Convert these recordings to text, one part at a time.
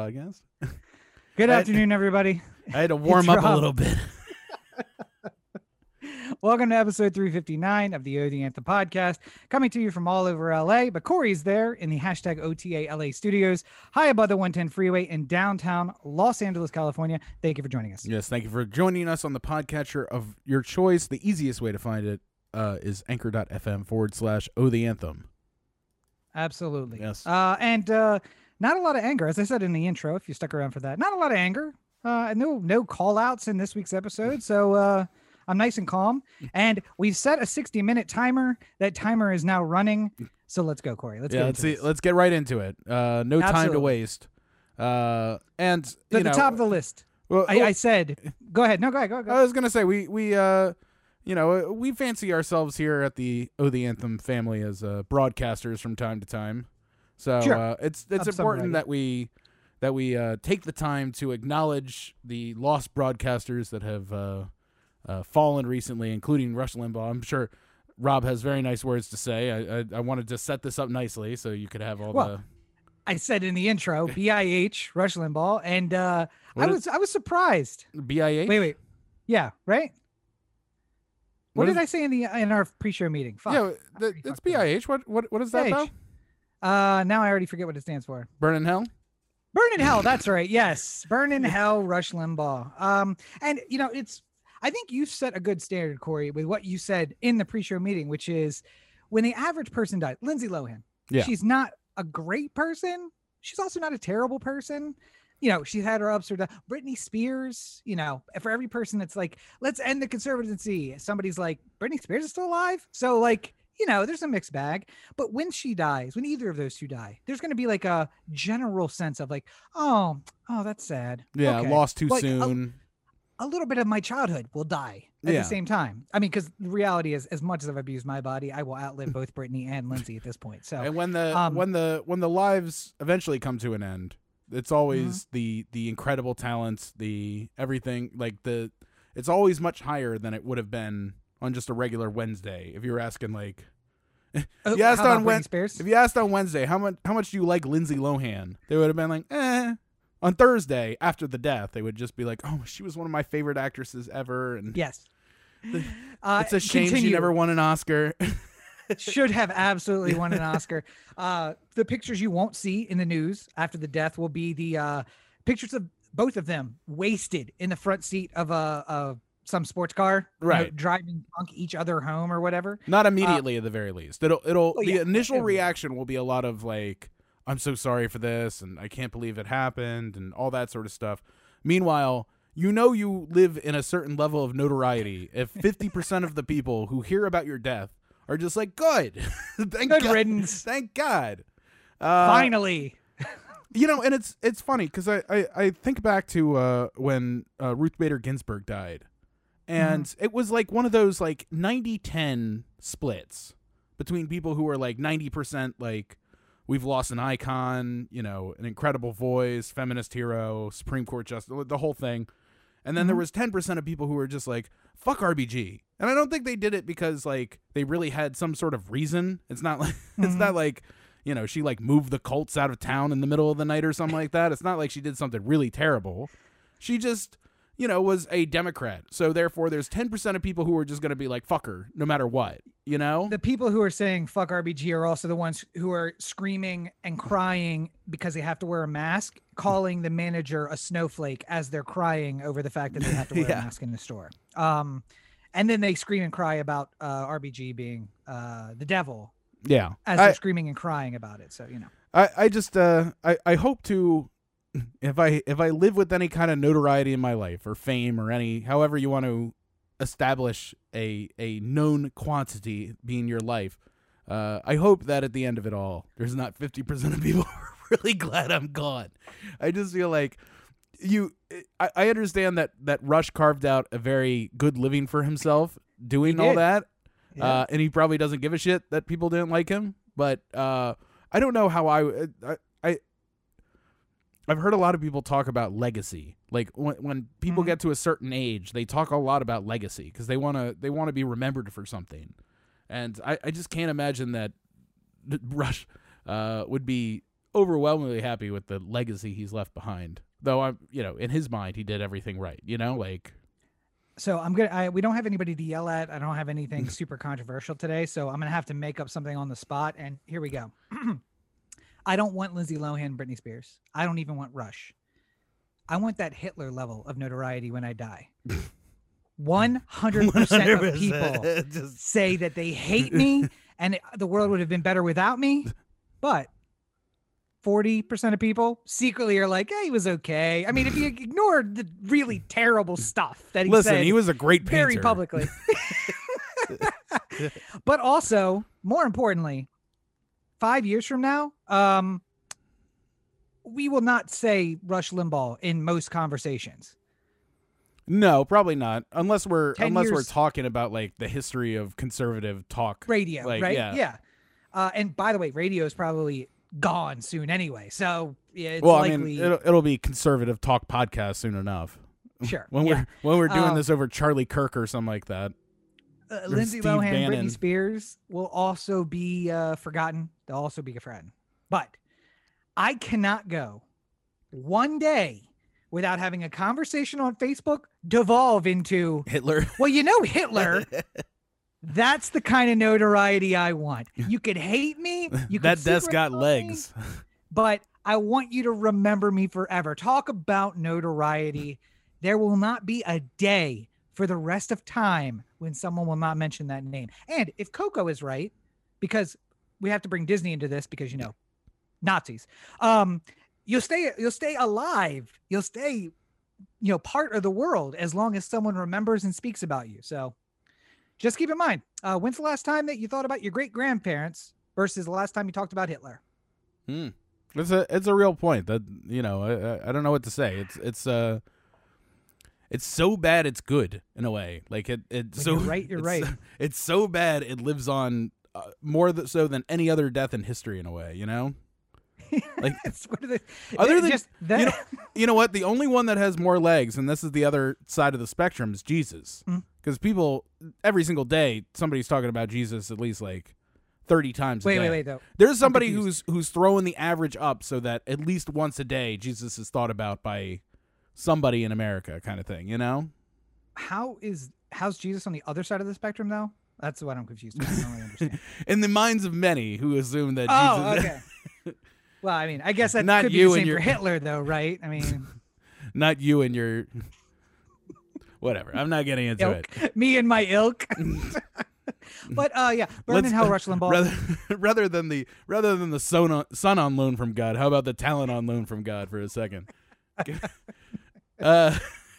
podcast. Good afternoon, everybody. I had to warm up a little bit. Welcome to episode 359 of the O the Anthem podcast, coming to you from all over LA. But Corey's there in the hashtag OTA LA studios, high above the 110 freeway in downtown Los Angeles, California. Thank you for joining us. Yes, thank you for joining us on the podcatcher of your choice. The easiest way to find it uh, is anchor.fm forward slash Oh the Anthem. Absolutely. Yes. Uh, and uh, not a lot of anger, as I said in the intro, if you stuck around for that. Not a lot of anger. Uh, no, no call outs in this week's episode. So uh, I'm nice and calm. And we've set a 60 minute timer. That timer is now running. So let's go, Corey. Let's yeah, get let's see. this. Let's get right into it. Uh, no time to waste. Uh, and the know, top of the list. well, I, I said, go ahead. No, go ahead. Go, go. I was gonna say we we uh you know we fancy ourselves here at the Oh the Anthem family as uh, broadcasters from time to time. So Sure. uh, it's it's some important that we that we uh, take the time to acknowledge the lost broadcasters that have uh, uh, fallen recently, including Rush Limbaugh. I'm sure Rob has very nice words to say. I I, I wanted to set this up nicely so you could have all Well, I said in the intro, BIH, Rush Limbaugh. And uh, I is- was I was surprised. BIH. Wait, wait. Yeah, right? What, What did is- I say in the in our pre-show meeting? Fuck. Yeah, it's up. BIH. What what what is that BIH. though? Uh, now I already forget what it stands for. Burn in hell. Burn in hell. That's right. Yes, burn in hell. Rush Limbaugh. Um, and you know, it's. I think you've set a good standard, Corey, with what you said in the pre-show meeting, which is when the average person dies. Lindsay Lohan. Yeah. She's not a great person. She's also not a terrible person. You know, she's had her ups or downs. Britney Spears. You know, for every person that's like, let's end the conservatancy. Somebody's like, Britney Spears is still alive. So like. You know, there's a mixed bag, but when she dies, when either of those two die, there's going to be like a general sense of like, oh, oh, that's sad. Yeah, Okay. lost too Like, a- soon. A little bit of my childhood will die at Yeah. the same time. I mean, because the reality is, as much as I've abused my body, I will outlive both Brittany and Lindsay at this point. So, and when the um, when the when the lives eventually come to an end it's always Mm-hmm. the the incredible talents the everything like the it's always much higher than it would have been on just a regular wednesday if you were asking like Oh, you asked on Britney Wed- Spears? if you asked on wednesday how much how much do you like lindsay lohan they would have been like eh on thursday after the death they would just be like oh she was one of my favorite actresses ever and Yes. Uh, it's a shame she never won an oscar should have absolutely won an Oscar. Uh, the pictures you won't see in the news after the death will be the uh, pictures of both of them wasted in the front seat of a, a some sports car, you know, Right. driving punk each other home or whatever. Not immediately, at the very least. It'll it'll Oh, the yeah, initial reaction will be a lot of like, I'm so sorry for this, and I can't believe it happened, and all that sort of stuff. Meanwhile, you know you live in a certain level of notoriety if 50% of the people who hear about your death are just like, good, thank Good God, riddance. thank God. Uh, Finally, you know, and it's it's funny because I, I I think back to uh, when uh, Ruth Bader Ginsburg died, and Mm-hmm. it was like one of those like 90-10 splits between people who are like ninety percent like we've lost an icon, you know, an incredible voice, feminist hero, Supreme Court justice, the whole thing, and then there Mhm. was ten percent of people who were just like fuck RBG, and I don't think they did it because like they really had some sort of reason. It's not like it's Mhm. not like you know, she like moved the Colts out of town in the middle of the night or something like that. It's not like she did something really terrible. She just, you know, was a Democrat. So therefore, there's 10% of people who are just going to be like, fuck her, no matter what, you know? the people who are saying "fuck RBG" are also the ones who are screaming and crying because they have to wear a mask, calling the manager a snowflake as they're crying over the fact that they have to wear Yeah. a mask in the store. Um, and then they scream and cry about uh, RBG being uh, the devil yeah. as they're screaming and crying about it. So you know, I, I just, uh, I, I hope to, if I, if I live with any kind of notoriety in my life or fame or any, however you want to establish a, a known quantity being your life, uh, I hope that at the end of it all, there's not 50% of people are really glad I'm gone. I just feel like you, I, I understand that, that Rush carved out a very good living for himself doing all that. Yeah. Uh, and he probably doesn't give a shit that people didn't like him. But uh, I don't know how I, I, I, I've heard a lot of people talk about legacy. Like when when people Mhm. get to a certain age, they talk a lot about legacy because they want to they want to be remembered for something. And I, I just can't imagine that Rush uh, would be overwhelmingly happy with the legacy he's left behind. Though I'm, you know, in his mind, he did everything right. You know, like So I'm gonna. I, we don't have anybody to yell at. I don't have anything super controversial today. So I'm gonna have to make up something on the spot. And here we go. I don't want Lindsay Lohan, and Britney Spears. I don't even want Rush. I want that Hitler level of notoriety when I die. One hundred percent of people Just- say that they hate me and it- the world would have been better without me. But 40% of people secretly are like, yeah, he was okay. I mean, if you ignored the really terrible stuff that he listen, said he was a great painter. very publicly. but also, more importantly, five years from now, um, we will not say Rush Limbaugh in most conversations. No, probably not. Unless we're 10 unless we're talking about like the history of conservative talk. radio, Like, right? yeah. Uh, and by the way, radio is probably gone soon anyway. So yeah, it's well, I mean, it'll, it'll be conservative talk podcast soon enough. sure. When yeah. we're when we're doing Uh, this over Charlie Kirk or something like that. Uh, Lindsay Steve Lohan, Bannon. Britney Spears will also be uh, forgotten. They'll also be forgotten. But I cannot go one day without having a conversation on Facebook devolve into, Hitler. well, you know, Hitler. That's the kind of notoriety I want. You could hate me. You that desk got love me, legs. but I want you to remember me forever. Talk about notoriety. There will not be a day for the rest of time when someone will not mention that name. And if Coco is right, because we have to bring Disney into this because you know Nazis. Um, you'll stay you'll stay alive. You'll stay you know part of the world as long as someone remembers and speaks about you. So just keep in mind, uh, when's the last time that you thought about your great grandparents versus the last time you talked about Hitler? Hmm. It's a it's a real point that you know I, I- don't know what to say. It's it's uh it's so bad it's good in a way. Like it it When so you're right, you're it's- right. It's so bad it lives on uh, more th- so than any other death in history in a way. You know. Like- It's the- Other than- just that, you know, you know what? The only one that has more legs, and this is the other side of the spectrum, is Jesus. Mm. Because people every single day somebody's talking about Jesus at least like thirty times. wait, a day. wait, wait, though. There's somebody who's who's throwing the average up so that at least once a day Jesus is thought about by somebody in America, kind of thing. You know? How is how's Jesus on the other side of the spectrum though? That's what I'm confused. About. I don't really understand. In the minds of many who assume that oh, Jesus, okay. Well, I mean, I guess that Not could you be the and your- for Hitler, though, right? I mean, not you and your whatever. I'm not getting into it. me and my ilk. but uh, yeah, burn Let's- in hell, Rush Limbaugh. Rather, rather than the rather than the son on, son on loan from God, how about the talent on loan from God for a second? Uh,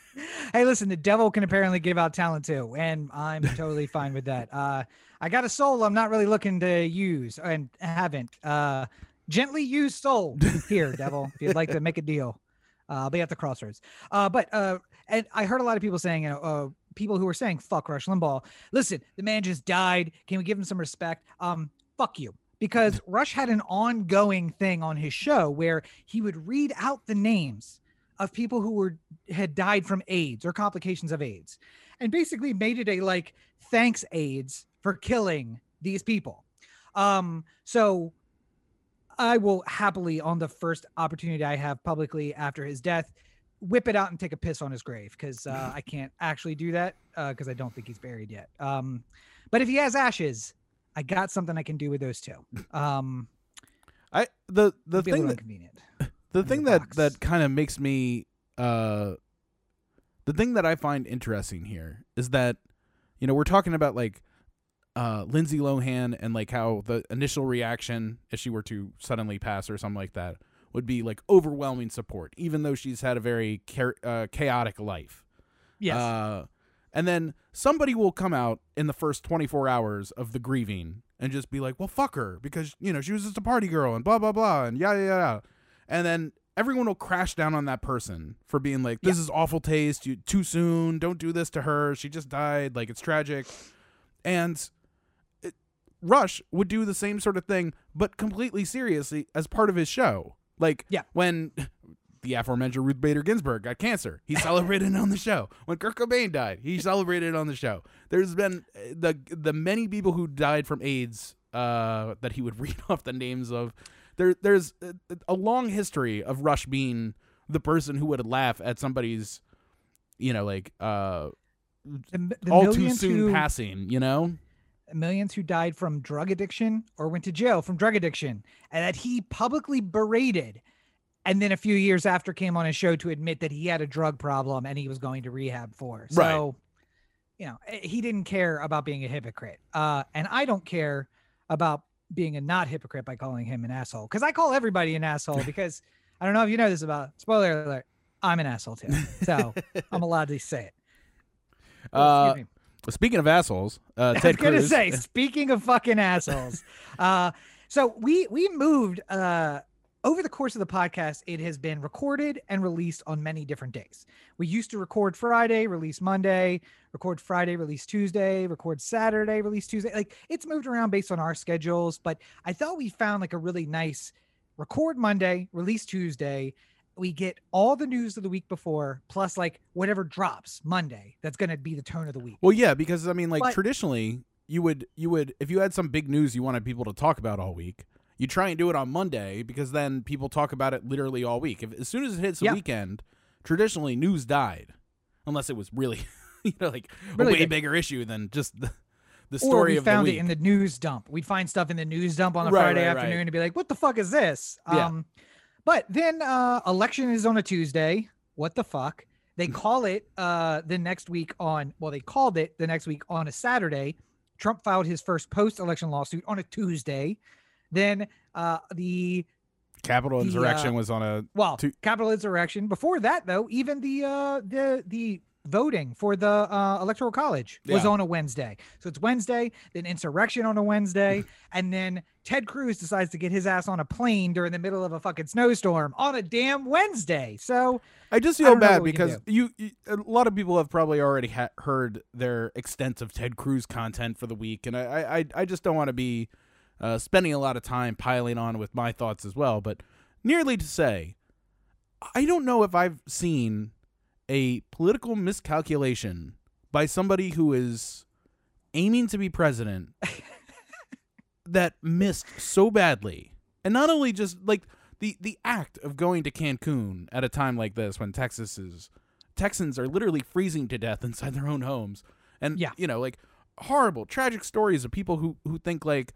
hey, listen, the devil can apparently give out talent too, and I'm totally fine with that. Uh, I got a soul I'm not really looking to use and haven't. Uh, gently used soul here, devil. If you'd like to make a deal, uh, I'll be at the crossroads. Uh, but uh, and I heard a lot of people saying, you know, uh, people who were saying "fuck Rush Limbaugh." Listen, the man just died. Can we give him some respect? Um, fuck you. Because Rush had an ongoing thing on his show where he would read out the names of people who were had died from AIDS or complications of AIDS, and basically made it a like thanks AIDS for killing these people. Um, so I will happily, on the first opportunity I have publicly after his death, whip it out and take a piss on his grave because uh, I can't actually do that because I don't think he's buried yet. Um, but if he has ashes, I got something I can do with those two. Um, I the the thing that inconvenient. The thing the that box. that kind of makes me uh the thing that I find interesting here is that you know we're talking about like uh Lindsay Lohan and like how the initial reaction if she were to suddenly pass or something like that would be like overwhelming support even though she's had a very cha- uh, chaotic life Yes. uh, and then somebody will come out in the first 24 hours of the grieving and just be like, well, fuck her because, you know, she was just a party girl and blah, blah, blah, and yada, yada, yada. And then everyone will crash down on that person for being like, this is awful taste. You too soon. Don't do this to her. She just died. Like, it's tragic. And it, Rush would do the same sort of thing, but completely seriously as part of his show. Like, Yeah. when the aforementioned Ruth Bader Ginsburg got cancer. He celebrated on the show. When Kurt Cobain died, he celebrated on the show. There's been uh, the the many people who died from AIDS uh, that he would read off the names of. There, there's a, a long history of Rush being the person who would laugh at somebody's, you know, like uh, The, the all too millions soon who, passing. You know, millions who died from drug addiction or went to jail from drug addiction, and that he publicly berated. And then a few years after came on his show to admit that he had a drug problem and he was going to rehab for. So, Right. you know, eh, he didn't care about being a hypocrite. Uh, and I don't care about being a not hypocrite by calling him an asshole. Because I call everybody an asshole because I don't know if you know this about spoiler alert, I'm an asshole too. So I'm allowed to say it. Uh, speaking of assholes, uh, I was gonna Cruz. say, speaking of fucking assholes, uh, so we we moved uh over the course of the podcast. It has been recorded and released on many different days. We used to record Friday, release Monday, record Friday, release Tuesday, record Saturday, release Tuesday. Like it's moved around based on our schedules, but I thought we found like a really nice record Monday, release Tuesday. We get all the news of the week before, plus like whatever drops Monday. That's going to be the tone of the week. Well, yeah, because I mean, like But- traditionally, you would you would if you had some big news you wanted people to talk about all week, you try and do it on Monday because then people talk about it literally all week. If as soon as it hits the Yeah. weekend, traditionally news died, unless it was really you know like Really a way big. bigger issue than just the, the or story we of found it in the news dump. We'd find stuff in the news dump on a Right, Friday right, right. afternoon and be like, "What the fuck is this?" Yeah. Um, but then uh, election is on a Tuesday. What the fuck? They call it uh, the next week on. Well, they called it the next week on a Saturday. Trump filed his first post-election lawsuit on a Tuesday. Then uh, the Capitol the, insurrection uh, was on a well, Tu- Capitol insurrection. Before that, though, even the uh, the the voting for the uh, electoral college was Yeah. on a Wednesday. So it's Wednesday, then insurrection on a Wednesday, and then Ted Cruz decides to get his ass on a plane during the middle of a fucking snowstorm on a damn Wednesday. So I just feel don't bad what we can because you, you a lot of people have probably already ha- heard their extensive Ted Cruz content for the week, and I I, I- I just don't want to be uh, spending a lot of time piling on with my thoughts as well. But nearly to say, I don't know if I've seen a political miscalculation by somebody who is aiming to be president that missed so badly. And not only just like the the act of going to Cancun at a time like this when Texas is Texans are literally freezing to death inside their own homes. And Yeah. you know, like horrible, tragic stories of people who who think like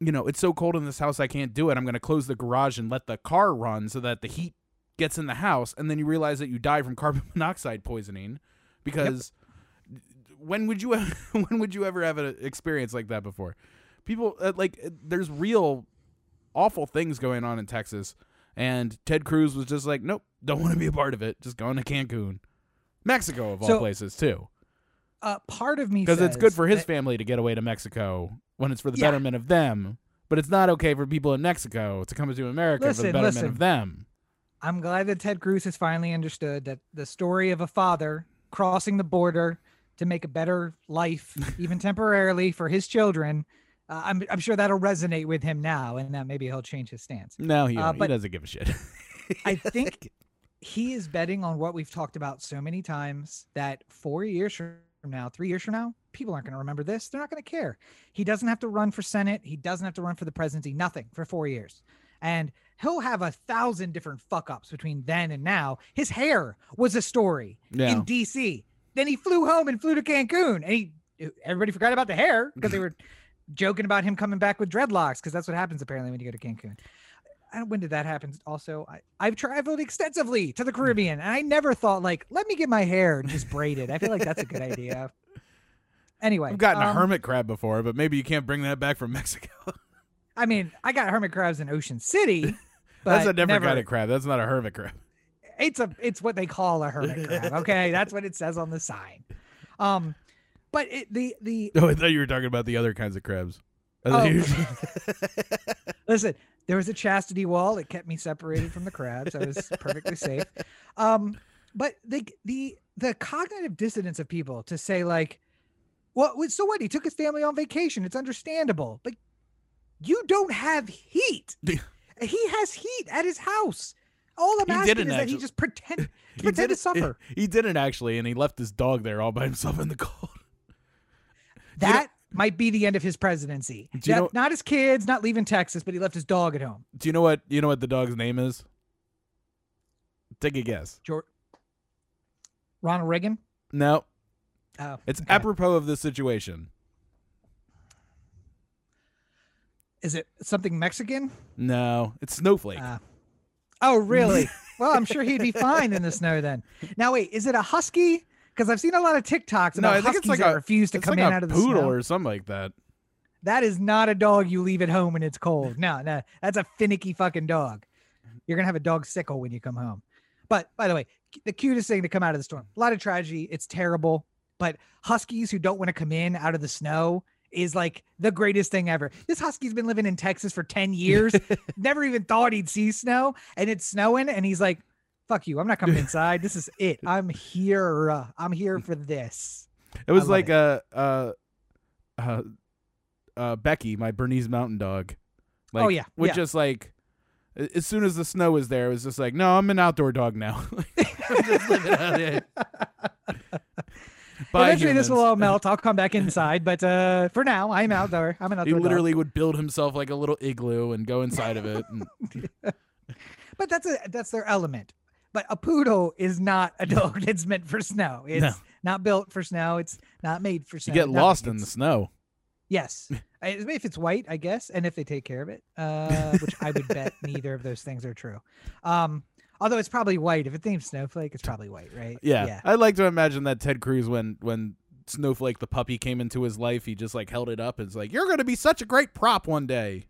you know, it's so cold in this house I can't do it. I'm going to close the garage and let the car run so that the heat gets in the house and then you realize that you die from carbon monoxide poisoning because when would you when would you ever have an experience like that before? People uh, like uh, there's real awful things going on in Texas and Ted Cruz was just like, "Nope, don't want to be a part of it. Just going to Cancun." Mexico of all So- places too. Uh, part of me Because it's good for his that- family to get away to Mexico when it's for the Yeah. betterment of them, but it's not okay for people in Mexico to come to America for the betterment listen. of them. I'm glad that Ted Cruz has finally understood that the story of a father crossing the border to make a better life, even temporarily, for his children. Uh, I'm I'm sure that'll resonate with him now, and that maybe he'll change his stance. No, he, Uh, he doesn't give a shit. I think he is betting on what we've talked about so many times that four years from now, three years from now, people aren't going to remember this. They're not going to care. He doesn't have to run for Senate. He doesn't have to run for the presidency. Nothing for four years. And he'll have a thousand different fuck ups between then and now. His hair was a story Yeah. in DC. Then he flew home and flew to Cancun. And he everybody forgot about the hair because they were joking about him coming back with dreadlocks because that's what happens apparently when you go to Cancun. I don't, when did that happen? Also, I, I've traveled extensively to the Caribbean, and I never thought like, let me get my hair just braided. I feel like that's a good idea. Anyway, I've gotten a um, hermit crab before, but maybe you can't bring that back from Mexico. I mean, I got hermit crabs in Ocean City. That's a different never- kind of crab. That's not a hermit crab. it's a it's what they call a hermit crab. Okay, that's what it says on the sign. Um, but it, the the Oh, I thought you were talking about the other kinds of crabs. Oh. Listen, there was a chastity wall that kept me separated from the crabs. I was perfectly safe. Um, but the the the cognitive dissonance of people to say like, well, so what? He took his family on vacation. It's understandable. But you don't have heat. he has heat at his house. All I'm He asking didn't is that he just pretend He pretend to suffer. He didn't actually, and he left his dog there all by himself in the cold. That might be the end of his presidency. Do you Not- know- not his kids, not leaving Texas, but he left his dog at home. Do you know what you know what the dog's name is? Take a guess. George Ronald Reagan. No, Oh, it's okay. apropos of this situation. Is it something Mexican? No, it's Snowflake. Uh, oh, really? well, I'm sure he'd be fine in the snow then. Now, wait, is it a husky? Because I've seen a lot of TikToks no, I think huskies it's like that a refuse to come like in out of the poodle snow. or something like that. That is not a dog you leave at home when it's cold. No, no, that's a finicky fucking dog. You're gonna have a dog sickle when you come home. But by the way, the cutest thing to come out of the storm. A lot of tragedy. It's terrible. But huskies who don't want to come in out of the snow is like the greatest thing ever. This husky's been living in Texas for 10 years, never even thought he'd see snow, and it's snowing, and he's like, fuck you, I'm not coming inside. This is it. I'm here. Uh, I'm here for this. It was like a uh, uh, uh, Becky, my Bernese Mountain Dog. Like, Oh, yeah, would yeah. just like as soon as the snow was there, it was just like, no, I'm an outdoor dog now. I'm just living out here. Bye, Eventually, this will all melt. I'll come back inside, but uh, for now, I'm out outdoor. I'm an He outdoor. dog. literally would build himself like a little igloo and go inside of it. And But that's a that's their element. But a poodle is not a dog that's meant for snow. It's No. not built for snow. It's not made for snow. you get lost in the snow. Yes, if it's white, I guess, and if they take care of it, uh, which I would bet neither of those things are true. Um, although it's probably white. If it's named Snowflake, it's probably white, right? Yeah. Yeah. I'd like to imagine that Ted Cruz when when Snowflake the puppy came into his life, he just like held it up and was like, "You're going to be such a great prop one day."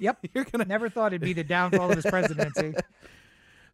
Yep. You're to Never thought it'd be the downfall of his presidency.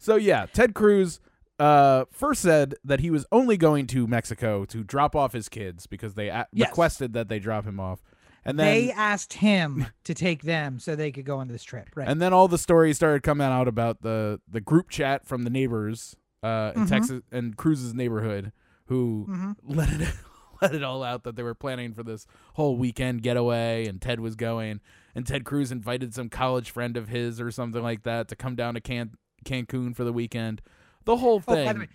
So yeah, Ted Cruz uh, first said that he was only going to Mexico to drop off his kids because they a- Yes. requested that they drop him off, and then they asked him to take them so they could go on this trip. Right. and then all the stories started coming out about the the group chat from the neighbors uh, in Mhm. Texas and Cruz's neighborhood who Mhm. let it let it all out that they were planning for this whole weekend getaway and Ted was going and Ted Cruz invited some college friend of his or something like that to come down to Can- Cancun for the weekend. The whole Oh, thing. by the way,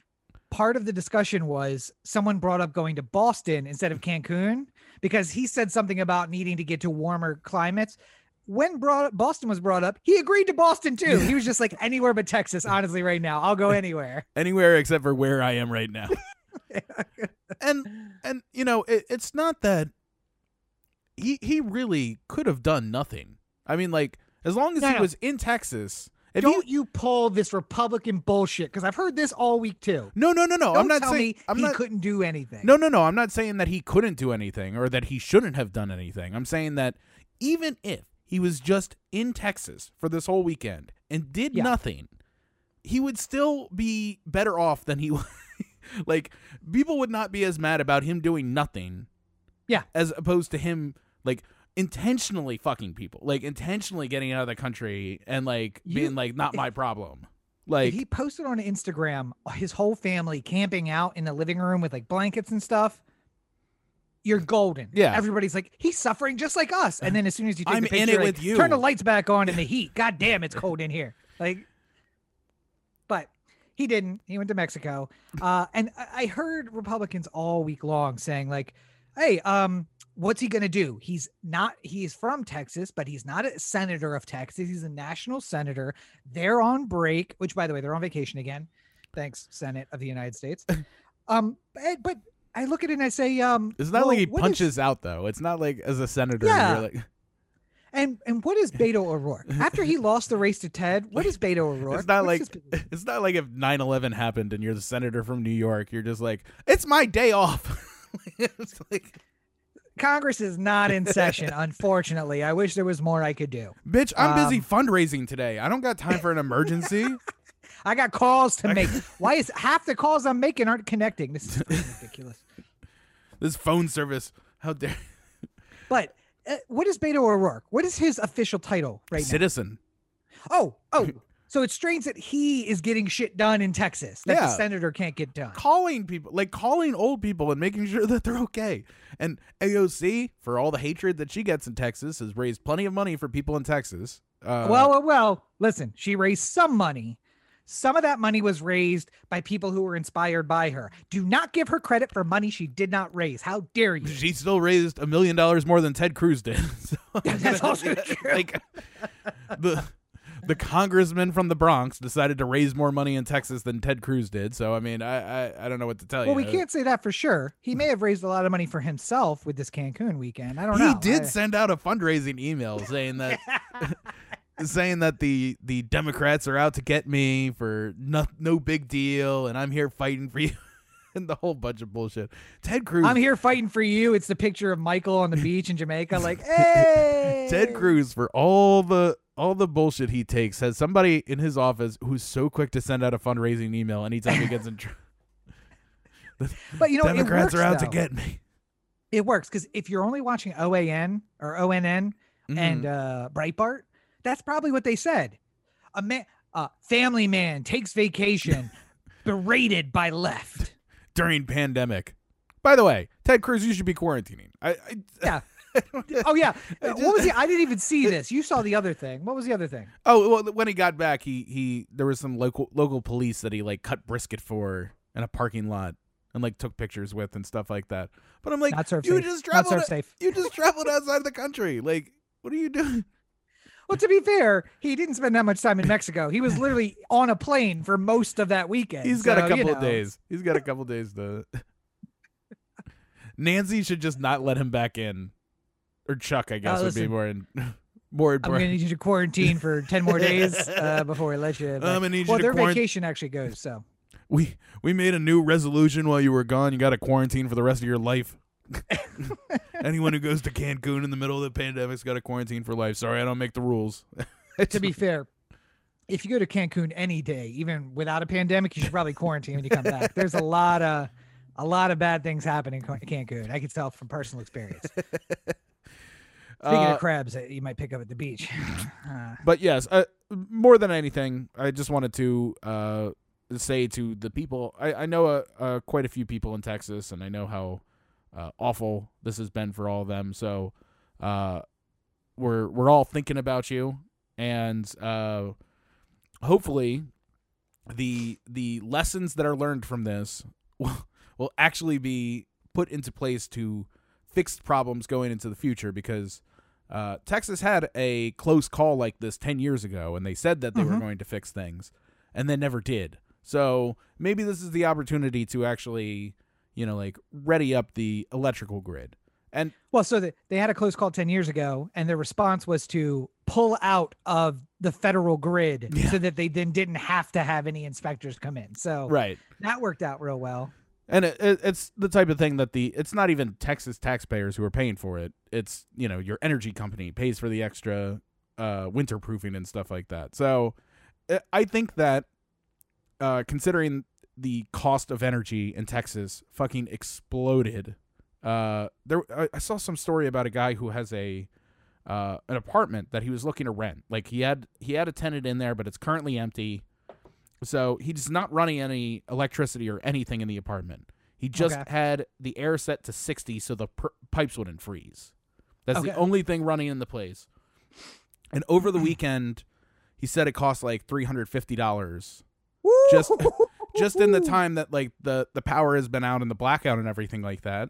part of the discussion was someone brought up going to Boston instead of Cancun because he said something about needing to get to warmer climates. When brought Boston was brought up, he agreed to Boston too. He was just like anywhere but Texas. Honestly, right now, I'll go anywhere. anywhere except for where I am right now. and and you know, it, it's not that he he really could have done nothing. I mean, like as long as No, he no. was in Texas. If Don't you pull this Republican bullshit because I've heard this all week too. no, no, no, no. Don't I'm not saying I'm he not. couldn't do anything. No, no, no. I'm not saying that he couldn't do anything or that he shouldn't have done anything. I'm saying that even if he was just in Texas for this whole weekend and did Yeah. nothing, he would still be better off than he was. like people would not be as mad about him doing nothing. Yeah. As opposed to him like intentionally fucking people, like intentionally getting out of the country and like You- being like not my problem. Like he posted on Instagram his whole family camping out in the living room with like blankets and stuff. You're golden. Yeah. Everybody's like, he's suffering just like us. And then as soon as you take I'm the in picture, it like, with you. turn the lights back on in the heat. God damn, it's cold in here. Like, but he didn't. He went to Mexico. Uh, and I heard Republicans all week long saying, like, hey, um, what's he gonna do? He's not, he's from Texas, but he's not a senator of Texas. He's a national senator. They're on break, which by the way, they're on vacation again. Thanks, Senate of the United States. Um, but, but I look at it and I say, um, it's not well, like he what is- punches out though. It's not like as a senator Yeah. you're like and and what is Beto O'Rourke? After he lost the race to Ted, what is Beto O'Rourke? It's not What's like his it's not like if 9/11 happened and you're the senator from New York, you're just like, "It's my day off." it's like, Congress is not in session, unfortunately. I wish there was more I could do. "Bitch, I'm busy Um, fundraising today. I don't got time for an emergency." I got calls to make. Why is half the calls I'm making aren't connecting? This is ridiculous. this phone service, how dare But uh, what is Beto O'Rourke? What is his official title right now? citizen. Oh, oh. So it's strange that he is getting shit done in Texas that the senator can't get done. Calling people, like calling old people and making sure that they're okay. And AOC, for all the hatred that she gets in Texas, has raised plenty of money for people in Texas. Uh, well, well, well. Listen, she raised some money some of that money was raised by people who were inspired by her. Do not give her credit for money she did not raise. How dare you? She still raised a million dollars more than Ted Cruz did. So That's also true. Like the the congressman from the Bronx decided to raise more money in Texas than Ted Cruz did. So I mean, I I, I don't know what to tell Well, you. Well, we can't say that for sure. He may have raised a lot of money for himself with this Cancun weekend. I don't He know. He did I- send out a fundraising email saying that saying that the the Democrats are out to get me for no no big deal, and I'm here fighting for you, and the whole bunch of bullshit. Ted Cruz, I'm here fighting for you. It's the picture of Michael on the beach in Jamaica, like, hey. Ted Cruz for all the all the bullshit he takes has somebody in his office who's so quick to send out a fundraising email anytime he gets in trouble. But you know, Democrats works, are out to get me. It works because if you're only watching OAN or ONN and Mhm. uh, Breitbart, that's probably what they said. A man, uh, family man takes vacation, berated by left. during pandemic. By the way, Ted Cruz, you should be quarantining. I, I Yeah. Oh yeah. Just- what was the? I didn't even see this. You saw the other thing. What was the other thing? Oh well, when he got back, he he there was some local local police that he like cut brisket for in a parking lot and like took pictures with and stuff like that. But I'm like, you safe. just Not traveled, safe. you just traveled outside of the country. Like, what are you doing? Well, to be fair, he didn't spend that much time in Mexico. He was literally on a plane for most of that weekend. He's got So, a you couple of days. He's got a couple of days to. Nancy should just not let him back in, or Chuck, I guess, would be more in, more. I'm gonna need you to quarantine for ten more days uh, before I let you. I'm gonna need you well, to their quarant- vacation actually goes. So We we made a new resolution while you were gone. You got to quarantine for the rest of your life. Anyone who goes to Cancun in the middle of the pandemic's got to quarantine for life. Sorry, I don't make the rules. to be fair, if you go to Cancun any day, even without a pandemic, you should probably quarantine when you come back. There's a lot of a lot of bad things happening in Cancun. I can tell from personal experience. Speaking Uh, of crabs that you might pick up at the beach. Uh, but yes, uh, more than anything, I just wanted to uh, say to the people. I, I know uh, uh, quite a few people in Texas, and I know how uh, awful this has been for all of them. So uh, we're we're all thinking about you, and uh, hopefully, the the lessons that are learned from this will will actually be put into place to fix problems going into the future because uh, Texas had a close call like this 10 years ago, and they said that they were Mhm. going to fix things, and they never did. So maybe this is the opportunity to actually, you know, like ready up the electrical grid. And well, so the, they had a close call 10 years ago, and their response was to pull out of the federal grid Yeah. so that they then didn't have to have any inspectors come in. So right, that worked out real well. And it, it, it's the type of thing that the it's not even Texas taxpayers who are paying for it. It's you know your energy company pays for the extra uh, winter proofing and stuff like that. So uh, I think that uh, considering the cost of energy in Texas fucking exploded. Uh, there I, saw some story about a guy who has a uh, an apartment that he was looking to rent. Like he had he had a tenant in there, but it's currently empty. So he's not running any electricity or anything in the apartment. He just Okay. had the air set to 60 so the pipes wouldn't freeze. That's the only thing running in the place. And over the weekend, he said it cost like $350 Just- just in the time that like the the power has been out and the blackout and everything like that.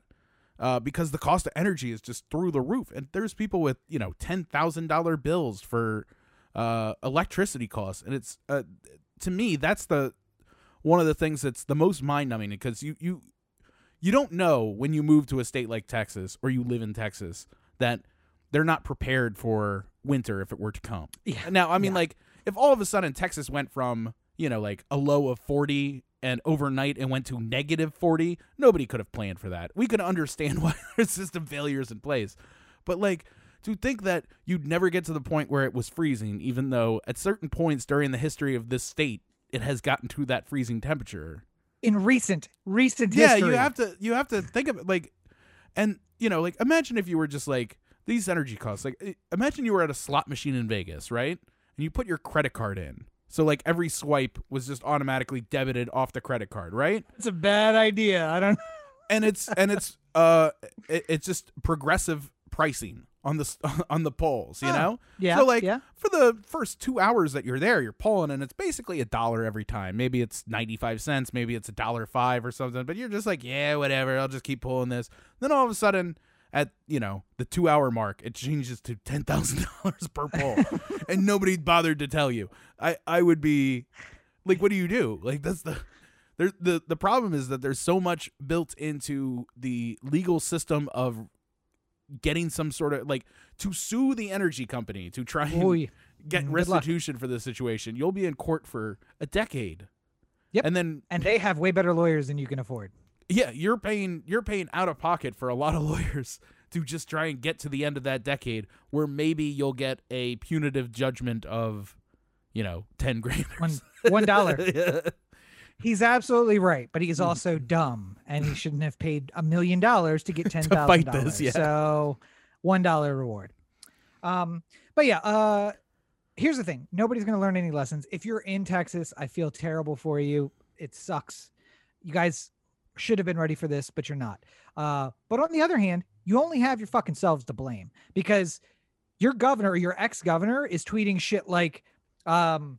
Uh, because the cost of energy is just through the roof, and there's people with you know ten thousand dollar bills for uh, electricity costs, and it's uh, to me that's the one of the things that's the most mind numbing because you you you don't know when you move to a state like Texas or you live in Texas that they're not prepared for winter if it were to come. Yeah. Now, I mean, Yeah. like if all of a sudden Texas went from you know like a low of forty and overnight and went to negative forty, nobody could have planned for that. We could understand why there's system failures in place, but like to think that you'd never get to the point where it was freezing, even though at certain points during the history of this state it has gotten to that freezing temperature. in recent recent Yeah, history. you have to you have to think of it like, and you know, like imagine if you were just like these energy costs. Like, imagine you were at a slot machine in Vegas, right? And you put your credit card in, so like every swipe was just automatically debited off the credit card, right? It's a bad idea. I don't. And it's and it's uh, it, it's just progressive pricing on the on the polls. You Oh, know, Yeah. So like yeah. for the first two hours that you're there, you're polling, and it's basically a dollar every time. Maybe it's ninety five cents, maybe it's a dollar five or something. But you're just like, yeah, whatever. I'll just keep pulling this. Then all of a sudden, at you know the two hour mark, it changes to ten thousand dollars per poll, and nobody bothered to tell you. I I would be like, what do you do? Like that's the. There, the the problem is that there's so much built into the legal system of getting some sort of like to sue the energy company to try and Oy. get Mm, restitution for this situation. You'll be in court for a decade. Yep. And then And they have way better lawyers than you can afford. yeah, you're paying you're paying out of pocket for a lot of lawyers to just try and get to the end of that decade where maybe you'll get a punitive judgment of you know, 10 grand. One one dollar. Yeah. He's absolutely right, but Mm. he's also dumb, and he shouldn't have paid a million dollars to get ten thousand dollars. yeah. So one dollar reward. Um, but yeah, uh, here's the thing: nobody's gonna learn any lessons. If you're in Texas, I feel terrible for you. It sucks. You guys should have been ready for this, but you're not. Uh, but on the other hand, you only have your fucking selves to blame because your governor or your ex-governor is tweeting shit like, um,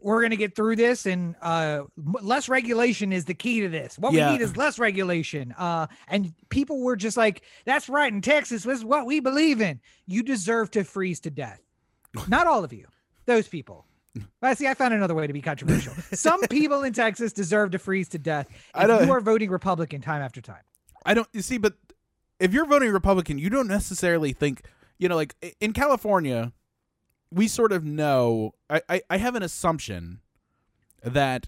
we're going to get through this and uh less regulation is the key to this what Yeah. we need is less regulation uh and people were just like that's right in texas this is what we believe in you deserve to freeze to death not all of you those people I see. I found another way to be controversial. Some people in Texas deserve to freeze to death I if don't- you are voting Republican time after time. I don't you see, but if you're voting Republican, you don't necessarily think you know, like in California, we sort of know. I I, I have an assumption that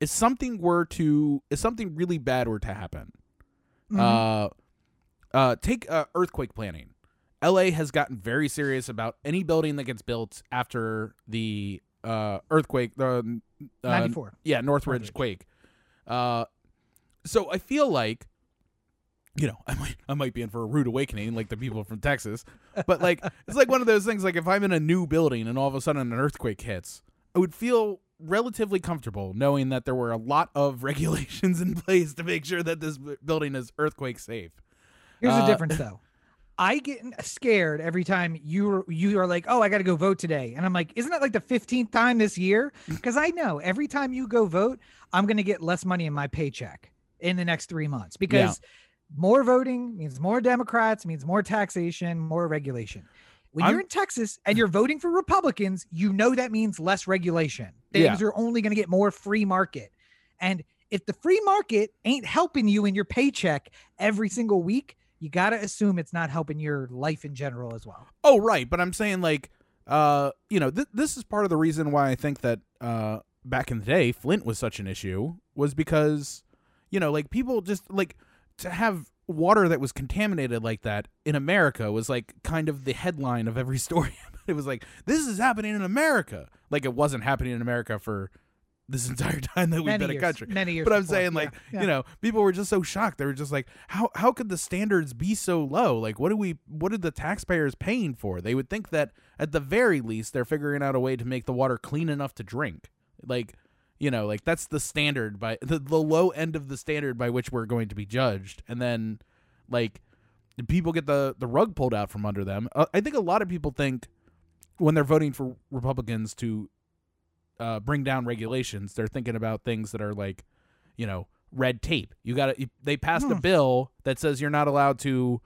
if something were to if something really bad were to happen, Mhm. uh, uh, take uh, earthquake planning. LA has gotten very serious about any building that gets built after the uh, earthquake, the uh, 94. yeah, Northridge Northridge. quake. Uh, so I feel like, you know, I might I might be in for a rude awakening, like the people from Texas. But like, it's like one of those things. Like if I'm in a new building and all of a sudden an earthquake hits, I would feel relatively comfortable knowing that there were a lot of regulations in place to make sure that this building is earthquake safe. Here's Uh, the difference, though. I get scared every time you you are like, "Oh, I got to go vote today," and I'm like, "Isn't that like the 15th time this year?" Because I know every time you go vote, I'm going to get less money in my paycheck in the next three months because more voting means more Democrats, means more taxation, more regulation. When I'm- you're in Texas and you're voting for Republicans, you know that means less regulation. Yeah. Things are only going to get more free market, and if the free market ain't helping you in your paycheck every single week, you got to assume it's not helping your life in general as well. Oh, right. But I'm saying like, uh, you know, th- this is part of the reason why I think that uh, back in the day, Flint was such an issue was because, you know, like people just like to have water that was contaminated like that in America was like kind of the headline of every story. it was like this is happening in America. Like it wasn't happening in America for this entire time that we've Many been a country. many years. But I'm before. saying, Yeah, like, yeah. you know, people were just so shocked. They were just like, how how could the standards be so low? Like, what do we, what are the taxpayers paying for? They would think that at the very least they're figuring out a way to make the water clean enough to drink. Like, you know, like that's the standard by the, the low end of the standard by which we're going to be judged. And then, like, people get the the rug pulled out from under them. Uh, I think a lot of people think when they're voting for Republicans to uh, bring down regulations, they're thinking about things that are like, you know, red tape. You got to. They passed a Hmm. bill that says you're not allowed to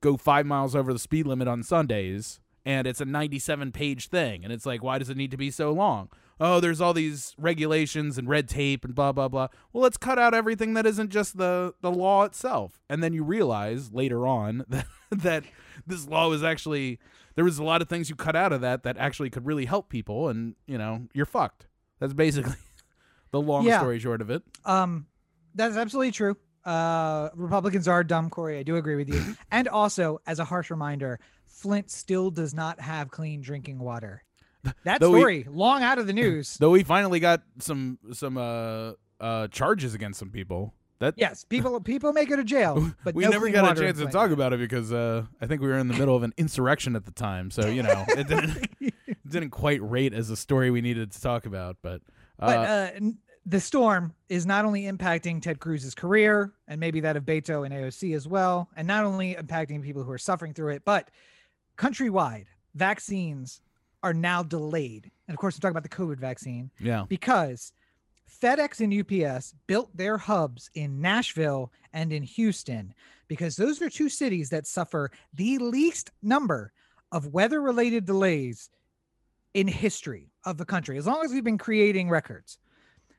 go five miles over the speed limit on Sundays, and it's a 97 page thing. And it's like, why does it need to be so long? Oh, there's all these regulations and red tape and blah blah blah. Well, let's cut out everything that isn't just the the law itself. And then you realize later on that that this law was actually there was a lot of things you cut out of that that actually could really help people, and you know you're fucked. That's basically the long Yeah. story short of it. Um, that's absolutely true. Uh, Republicans are dumb, Corey. I do agree with you. and also, as a harsh reminder, Flint still does not have clean drinking water. That Though we- story, long out of the news. Though we finally got some some uh uh charges against some people. That yes, people people may go to jail, but we no never got a chance to talk about it because uh, I think we were in the middle of an insurrection at the time, so you know it didn't it didn't quite rate as a story we needed to talk about. But, uh, But uh, n- the storm is not only impacting Ted Cruz's career and maybe that of Beto and AOC as well, and not only impacting people who are suffering through it, but countrywide, vaccines are now delayed. And of course, I'm talking about the COVID vaccine Yeah. because FedEx and UPS built their hubs in Nashville and in Houston because those are two cities that suffer the least number of weather related delays in history of the country, as long as we've been creating records.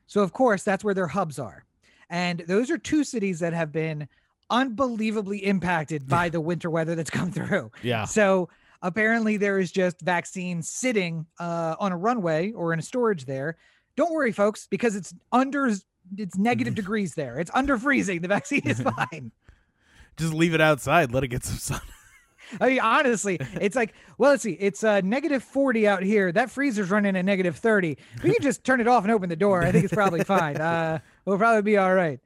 So, of course, that's where their hubs are. And those are two cities that have been unbelievably impacted by the winter weather that's come through. Yeah. So apparently there is just vaccine sitting uh, on a runway or in a storage there. Don't worry, folks, because it's under it's negative degrees there. It's under freezing. The vaccine is fine. Just leave it outside. Let it get some sun. I mean, honestly, it's like, well, let's see, it's uh, negative 40 out here. That freezer's running at negative 30. We can just turn it off and open the door. I think it's probably fine. Uh, we'll probably be all right.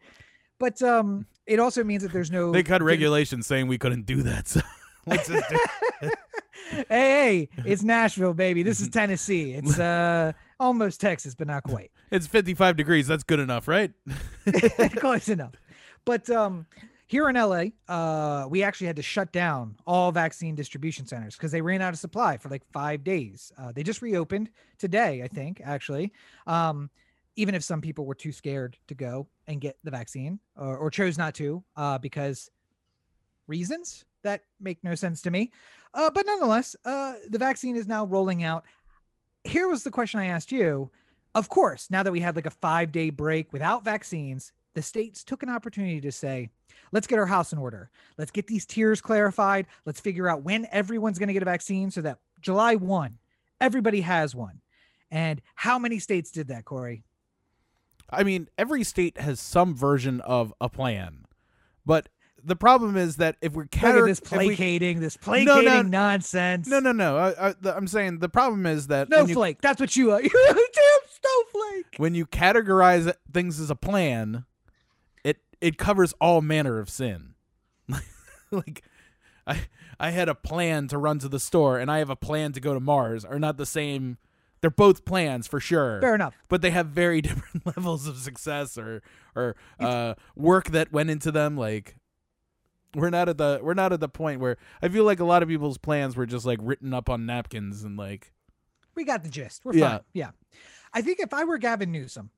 But um, it also means that there's no They cut regulations saying we couldn't do that. So let's just do hey, hey, it's Nashville, baby. This is Tennessee. It's uh almost Texas, but not quite. It's 55 degrees. That's good enough, right? Close enough. But um here in LA, uh, we actually had to shut down all vaccine distribution centers because they ran out of supply for like five days. Uh, they just reopened today, I think, actually. Um, even if some people were too scared to go and get the vaccine or, or chose not to uh, because reasons that make no sense to me. Uh, but nonetheless, uh, the vaccine is now rolling out. Here was the question I asked you. Of course, now that we had like a five day break without vaccines, the states took an opportunity to say, let's get our house in order. Let's get these tiers clarified. Let's figure out when everyone's going to get a vaccine so that July 1, everybody has one. And how many states did that, Corey? I mean, every state has some version of a plan, but the problem is that if we're Look this if we- placating, this placating nonsense. no, no, no. I, I'm saying the problem is that when you, Snowflake. That's what you are. You're a damn snowflake. when you categorize things as a plan, it covers all manner of sin. like, I I had a plan to run to the store, and I have a plan to go to Mars. Are not the same. They're both plans for sure. Fair enough. but they have very different levels of success or or uh, work that went into them. Like we're not at the we're not at the point where I feel like a lot of people's plans were just like written up on napkins and like We got the gist. We're Yeah. fine. Yeah. I think if I were Gavin Newsom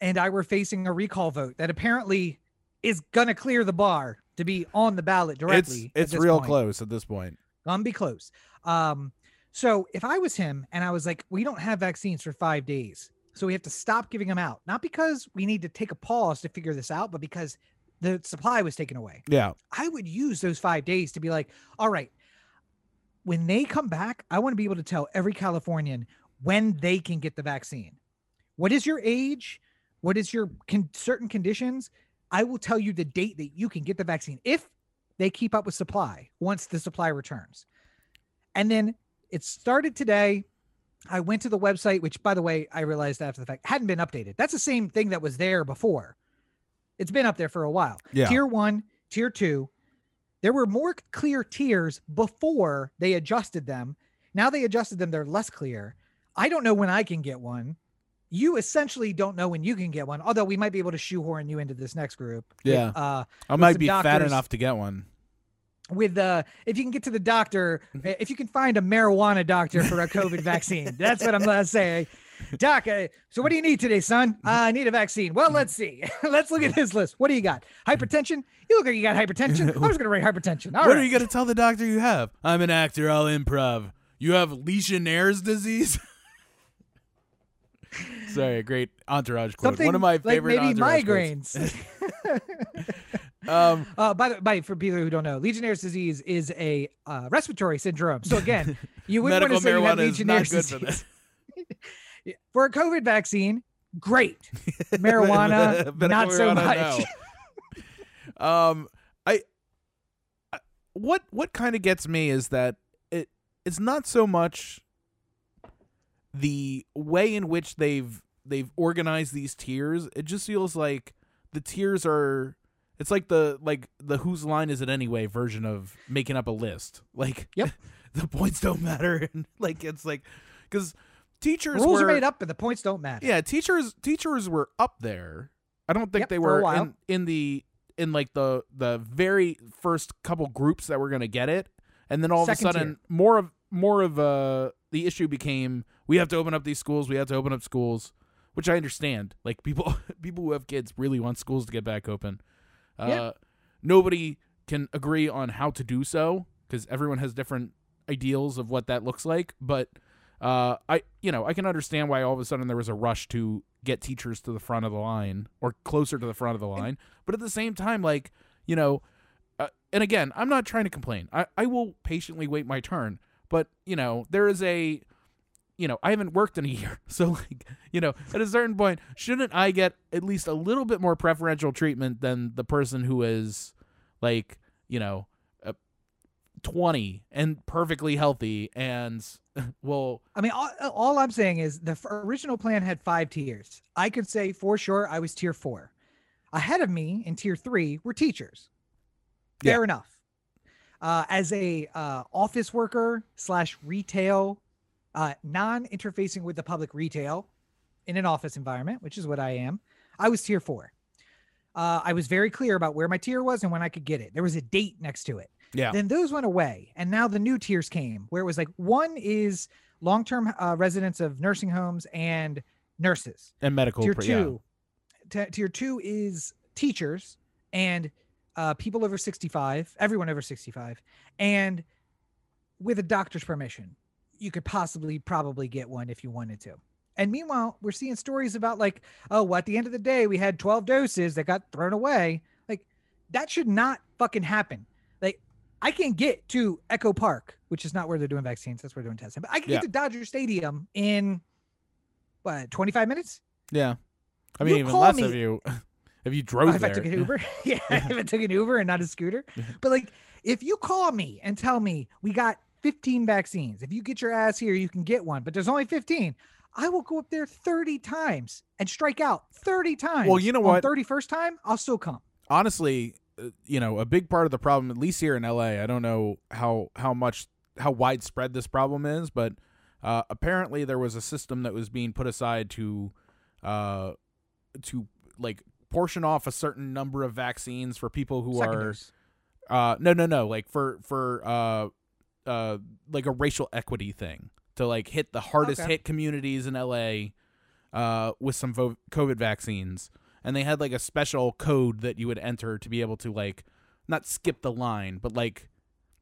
and I were facing a recall vote that apparently is gonna clear the bar to be on the ballot it's directly. at it's real point. close at this point. Gonna be close. Um, so if I was him and I was like, we don't have vaccines for five days, so we have to stop giving them out, not because we need to take a pause to figure this out, but because the supply was taken away. Yeah, I would use those five days to be like, all right, when they come back, I want to be able to tell every Californian when they can get the vaccine. What is your age? What is your con- certain conditions? I will tell you the date that you can get the vaccine if they keep up with supply once the supply returns. And then it started today. I went to the website, which by the way, I realized after the fact hadn't been updated. That's the same thing that was there before. It's been up there for a while. Yeah. Tier one, tier two. There were more clear tiers before they adjusted them. Now they adjusted them, they're less clear. I don't know when I can get one. You essentially don't know when you can get one, although we might be able to shoehorn you into this next group. with, Yeah. uh, I might be fat enough to get one. with uh if you can get to the doctor Mm-hmm. uh, if you can find a marijuana doctor for a covid vaccine that's what i'm gonna say doc uh, so what do you need today son uh, i need a vaccine well let's see let's look at this list what do you got hypertension you look like you got hypertension i'm just gonna write hypertension All what right. are you gonna tell the doctor you have? I'm an actor. I'll improv. You have Legionnaire's disease. Sorry, a great entourage quote. something One of my like favorite maybe migraines Um, uh by the by for people who don't know legionnaire's disease is a uh, respiratory syndrome so again you wouldn't want to say you have marijuana is not legionnaire's for disease that. for a covid vaccine great marijuana not so marijuana, much no. um, I, I what what kind of gets me is that it it's not so much the way in which they've they've organized these tiers. It just feels like the tiers are. It's like the like the whose line is it anyway version of making up a list. Like, Yep. the points don't matter, and like it's like because teachers Rules were are made up, but the points don't matter. yeah teachers teachers were up there i don't think Yep, they were in, in the in like the the very first couple groups that were going to get it and then all Second of a sudden tier. more of more of uh the issue became we have to open up these schools we have to open up schools which i understand like people people who have kids really want schools to get back open uh Yeah. nobody can agree on how to do so because everyone has different ideals of what that looks like but uh, I you know I can understand why all of a sudden there was a rush to get teachers to the front of the line or closer to the front of the line, but at the same time, like you know, uh, and again, I'm not trying to complain. I I will patiently wait my turn, but you know there is a you know I haven't worked in a year, so like you know at a certain point, shouldn't I get at least a little bit more preferential treatment than the person who is like you know. Uh, 20 and perfectly healthy and well I mean, all, all I'm saying is the original plan had five tiers. I could say for sure I was tier four. Ahead of me in tier three were teachers. Yeah. Fair enough. Uh, as a uh, office worker slash retail, uh, non-interfacing with the public retail in an office environment, which is what I am, I was tier four. Uh, I was very clear about where my tier was and when I could get it. There was a date next to it. yeah Then those went away, and now the new tiers came, where it was like one is long-term uh, residents of nursing homes and nurses. and medical tier pr- yeah. two, t- tier two is teachers and uh, people over 65, everyone over 65, and with a doctor's permission, you could possibly probably get one if you wanted to. And meanwhile, we're seeing stories about like, oh, well, at the end of the day, we had 12 doses that got thrown away. Like, that should not fucking happen. Like, I can get to Echo Park, which is not where they're doing vaccines. That's where they're doing testing. But I can Yeah. get to Dodger Stadium in what 25 minutes. Yeah. I mean, You even less me- if you if you drove if there. I took an Uber, yeah, if I took an Uber and not a scooter. But like, if you call me and tell me we got 15 vaccines, if you get your ass here, you can get one, but there's only 15. I will go up there 30 times and strike out 30 times. Well, you know On what? 31st time, I'll still come. Honestly, uh, you know, a big part of the problem, at least here in LA, I don't know how how much how widespread this problem is, but uh, apparently there was a system that was being put aside to uh to like portion off a certain number of vaccines for people who Second are dose. uh no no no like for for uh uh like a racial equity thing to like hit the hardest Okay. hit communities in LA uh with some vo- covid vaccines and they had like a special code that you would enter to be able to like not skip the line but like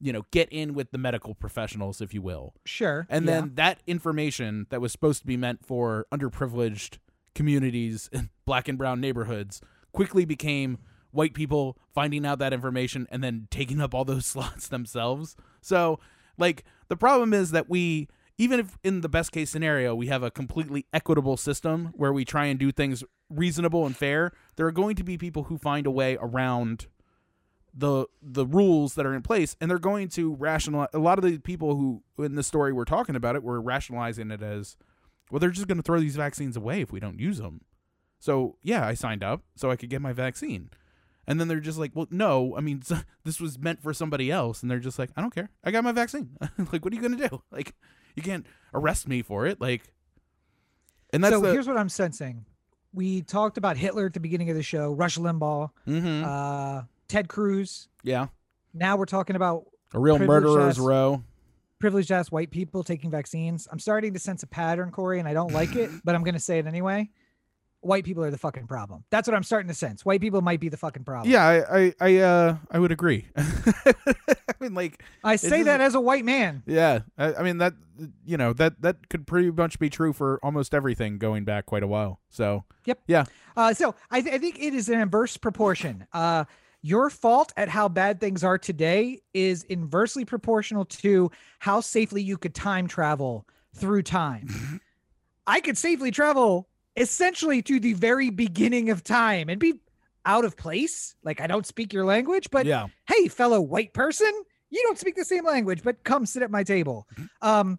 you know get in with the medical professionals if you will Sure. and yeah. then that information that was supposed to be meant for underprivileged communities in black and brown neighborhoods quickly became white people finding out that information and then taking up all those slots themselves. So, like, the problem is that we, even if in the best case scenario, we have a completely equitable system where we try and do things reasonable and fair, there are going to be people who find a way around the the rules that are in place and they're going to rationalize a lot of the people who in the story we're talking about it were rationalizing it as well they're just going to throw these vaccines away if we don't use them so yeah i signed up so i could get my vaccine. And then they're just like well no i mean this was meant for somebody else. And they're just like i don't care. I got my vaccine. Like what are you going to do? Like you can't arrest me for it like and that's so the here's what I'm sensing. We talked about Hitler at the beginning of the show, Rush Limbaugh, Mhm. uh, Ted Cruz. yeah. Now we're talking about a real murderer's ass- row privileged ass white people taking vaccines. I'm starting to sense a pattern, Corey, and I don't like it, but I'm going to say it anyway. White people are the fucking problem. That's what I'm starting to sense. White people might be the fucking problem. yeah i i i, uh, I would agree i mean like I say that as a white man. Yeah, I, I mean that you know that that could pretty much be true for almost everything going back quite a while. So yep, yeah. Uh, so I, th- I think it is an inverse proportion. Uh, your fault at how bad things are today is inversely proportional to how safely you could time travel through time. I could safely travel essentially to the very beginning of time and be out of place. Like I don't speak your language, but yeah, hey, fellow white person, you don't speak the same language, but come sit at my table. Um,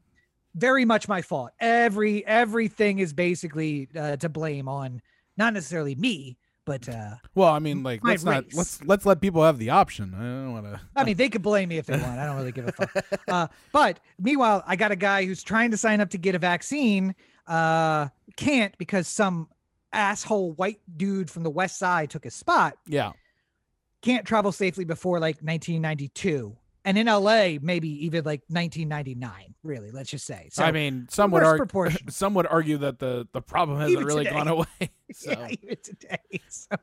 very much my fault. Every everything is basically uh, to blame on not necessarily me, but uh, Well, I mean, like let's not let's let's let people have the option. I don't want to. I mean, they could blame me if they want. I don't really give a fuck. Uh, but meanwhile, I got a guy who's trying to sign up to get a vaccine. Uh, can't because some asshole white dude from the west side took his spot. Yeah, Can't travel safely before like 1992. And in LA, maybe even like 1999, really, let's just say. So I mean, some would argue some would argue that the the problem hasn't Even really today. gone away. So yeah, even today. So,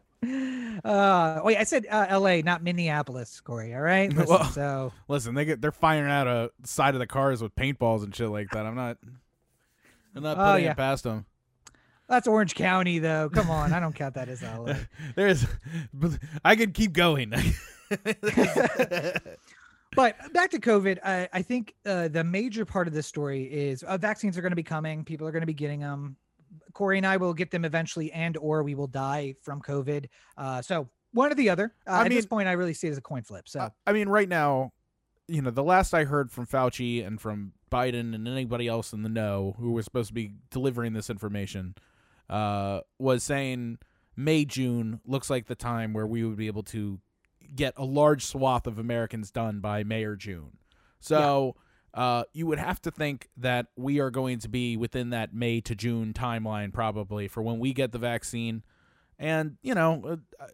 uh, wait, I said uh, LA, not Minneapolis, Corey. All right. Listen, Well- so listen, they get they're firing out a side of the cars with paintballs and shit like that. I'm not. I'm not Oh, putting yeah. it past them. that's Orange County, though. Come on, I don't count that as LA. There's, I could keep going. But back to COVID, I, I think uh, the major part of this story is uh, vaccines are going to be coming. People are going to be getting them. Corey and I will get them eventually, and or we will die from COVID. Uh, so one or the other. Uh, I at this mean- point, I really see it as a coin flip. So I mean, right now, you know, the last I heard from Fauci and from Biden and anybody else in the know who was supposed to be delivering this information uh, was saying May, June looks like the time where we would be able to get a large swath of Americans done by May or June. So. Uh, you would have to think that we are going to be within that May to June timeline, probably for when we get the vaccine, and you know, uh, uh,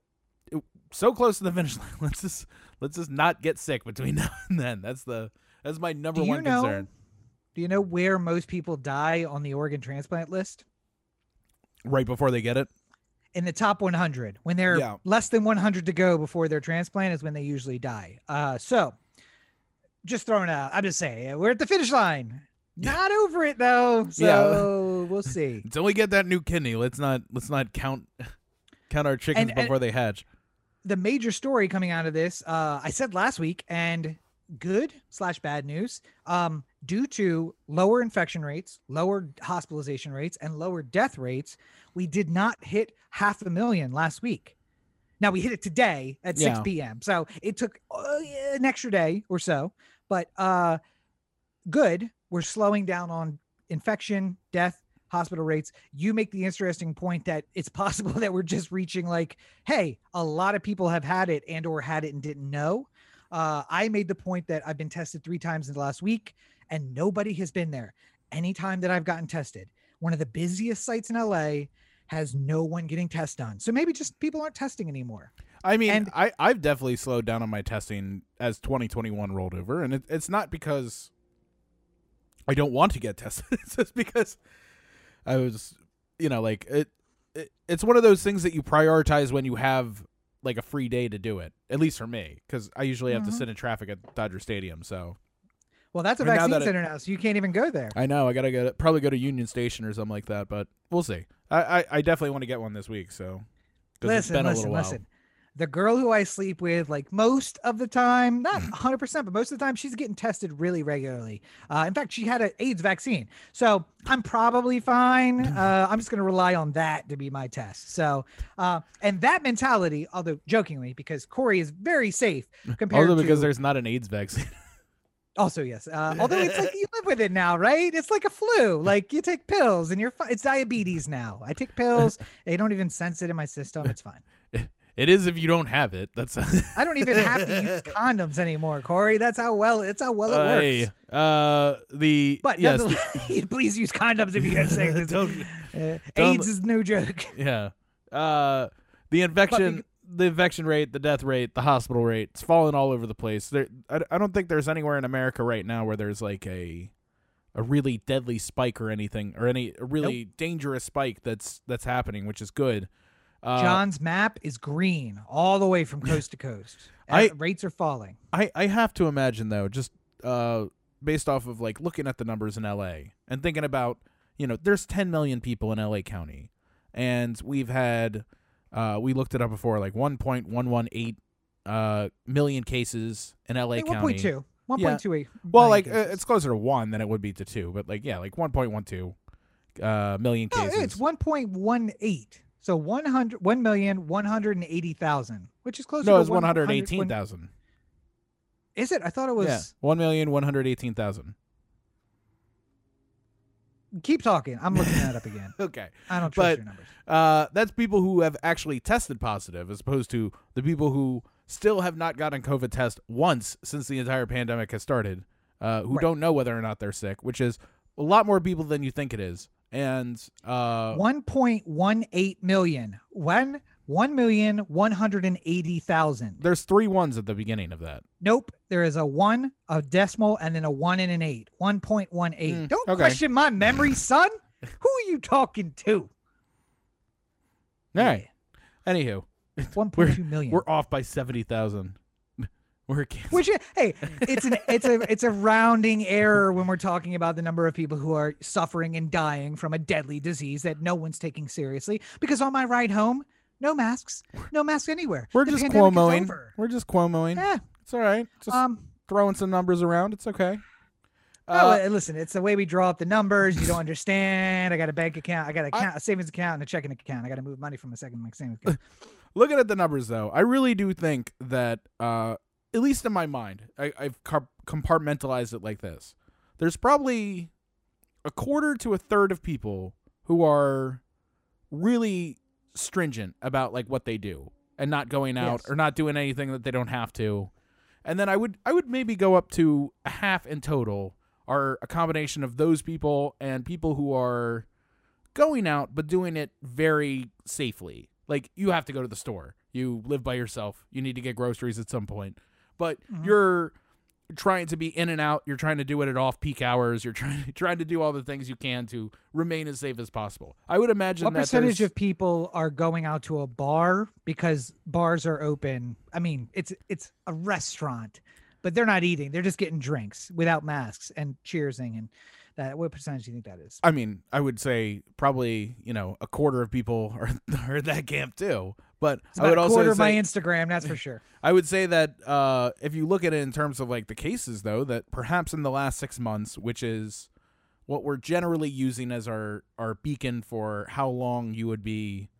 so close to the finish line. Let's just let's just not get sick between now and then. That's the that's my number do one know? concern. Do you know where most people die on the organ transplant list? Right before they get it. In the top 100 when they're Yeah. less than 100 to go before their transplant is when they usually die uh so just throwing out i'm just saying we're at the finish line Yeah. not over it though so we'll see Until we get that new kidney, let's not let's not count count our chickens And- and- before they hatch. the major story coming out of this uh i said last week and good slash bad news um due to lower infection rates lower hospitalization rates and lower death rates we did not hit half a million last week. Now we hit it today at 6 p.m so it took uh, an extra day or so but uh good. We're slowing down on infection death hospital rates. You make the interesting point that it's possible that we're just reaching like hey a lot of people have had it and or had it and didn't know. Uh, i made the point that i've been tested three times in the last week and nobody has been there anytime that i've gotten tested one of the busiest sites in la has no one getting tests done so maybe just people aren't testing anymore I mean, and- I I've definitely slowed down on my testing as 2021 rolled over, and it, it's not because I don't want to get tested. It's just because I was, you know, like it, it. It's one of those things that you prioritize when you have like a free day to do it. At least for me, because I usually have to Mhm. sit in traffic at Dodger Stadium. So well that's a now vaccine that it- center now so you can't even go there I know I gotta get probably go to Union Station or something like that, but we'll see. I I, I definitely want to get one this week. So listen been listen listen the girl who i sleep with like most of the time not Mm. 100% but most of the time she's getting tested really regularly uh, in fact she had an aids vaccine so i'm probably fine uh, i'm just going to rely on that to be my test so uh, and that mentality although jokingly because corey is very safe compared Also because to there's not an AIDS vaccine. Also yes uh, although it's like you live with it now right it's like a flu like you take pills and you're fine it's diabetes now i take pills they don't even sense it in my system it's fine It is if you don't have it. That's I don't even have to use condoms anymore, Corey. That's how well it's how well it Hey, works. uh, the But yes, please use condoms if you guys say this. Don't- Uh, don't- AIDS is no joke. yeah. Uh, the infection, the infection rate, the death rate, the hospital rate, it's falling all over the place. There, I, I don't think there's anywhere in America right now where there's like a a really deadly spike or anything, or any a really dangerous spike that's that's happening, which is good. Uh, John's map is green all the way from coast to coast. I- rates are falling. I, I have to imagine though, just uh, based off of like looking at the numbers in LA and thinking about, you know, there's 10 million people in LA County, and we've had, uh, we looked it up before, like 1.118 uh, million cases in LA like County. 1.2. 1.28. Yeah. Well, like it's closer to one than it would be to two, but like yeah, like 1.12 uh, million cases. No, it's 1.18. So 100 1,180,000, which is closer no, to it's 118,000. is it? I thought it was yeah, 1,118,000 keep talking. I'm looking that up again. Okay. I don't trust But- your numbers. Uh, that's people who have actually tested positive, as opposed to the people who still have not gotten COVID test once since the entire pandemic has started, uh, who Right. don't know whether or not they're sick, which is a lot more people than you think it is. And uh, 1.18 million. One one million one hundred and eighty thousand. there's three ones at the beginning of that. Nope. There is a one, a decimal, and then a one and an eight. 1.18. Mm, Don't okay. question my memory, son. Who are you talking to? All right. Anywho, 1.2 million. we're off by seventy thousand. We're canceled. Which hey, it's an it's a it's a rounding error when we're talking about the number of people who are suffering and dying from a deadly disease that no one's taking seriously. Because on my ride home, no masks, no masks anywhere. We're The just Cuomoing. We're just Cuomoing. Yeah. It's all right. Just Um. throwing some numbers around. It's okay. oh, Uh, listen, it's the way we draw up the numbers. You don't understand. I got a bank account. I got a, I- account, a savings account and a checking account. I got to move money from a second my savings account. looking at the numbers though i really do think that uh at least in my mind I, i've compartmentalized it like this there's probably a quarter to a third of people who are really stringent about like what they do and not going out Yes. or not doing anything that they don't have to. And then i would i would maybe go up to a half in total are a combination of those people and people who are going out but doing it very safely. Like you have to go to the store. You live by yourself. You need to get groceries at some point. But Mhm. you're trying to be in and out you're trying to do it at off peak hours you're trying trying to do all the things you can to remain as safe as possible i would imagine what that percentage there's- of people are going out to a bar because bars are open? I mean, it's it's a restaurant, but they're not eating. They're just getting drinks without masks and cheersing and that. What percentage do you think that is? I mean, I would say probably you know a quarter of people are are that camp too. But It's I would also quarter of my Instagram, that's for sure. I would say that uh, if you look at it in terms of like the cases, though, that perhaps in the last six months, which is what we're generally using as our our beacon for how long you would be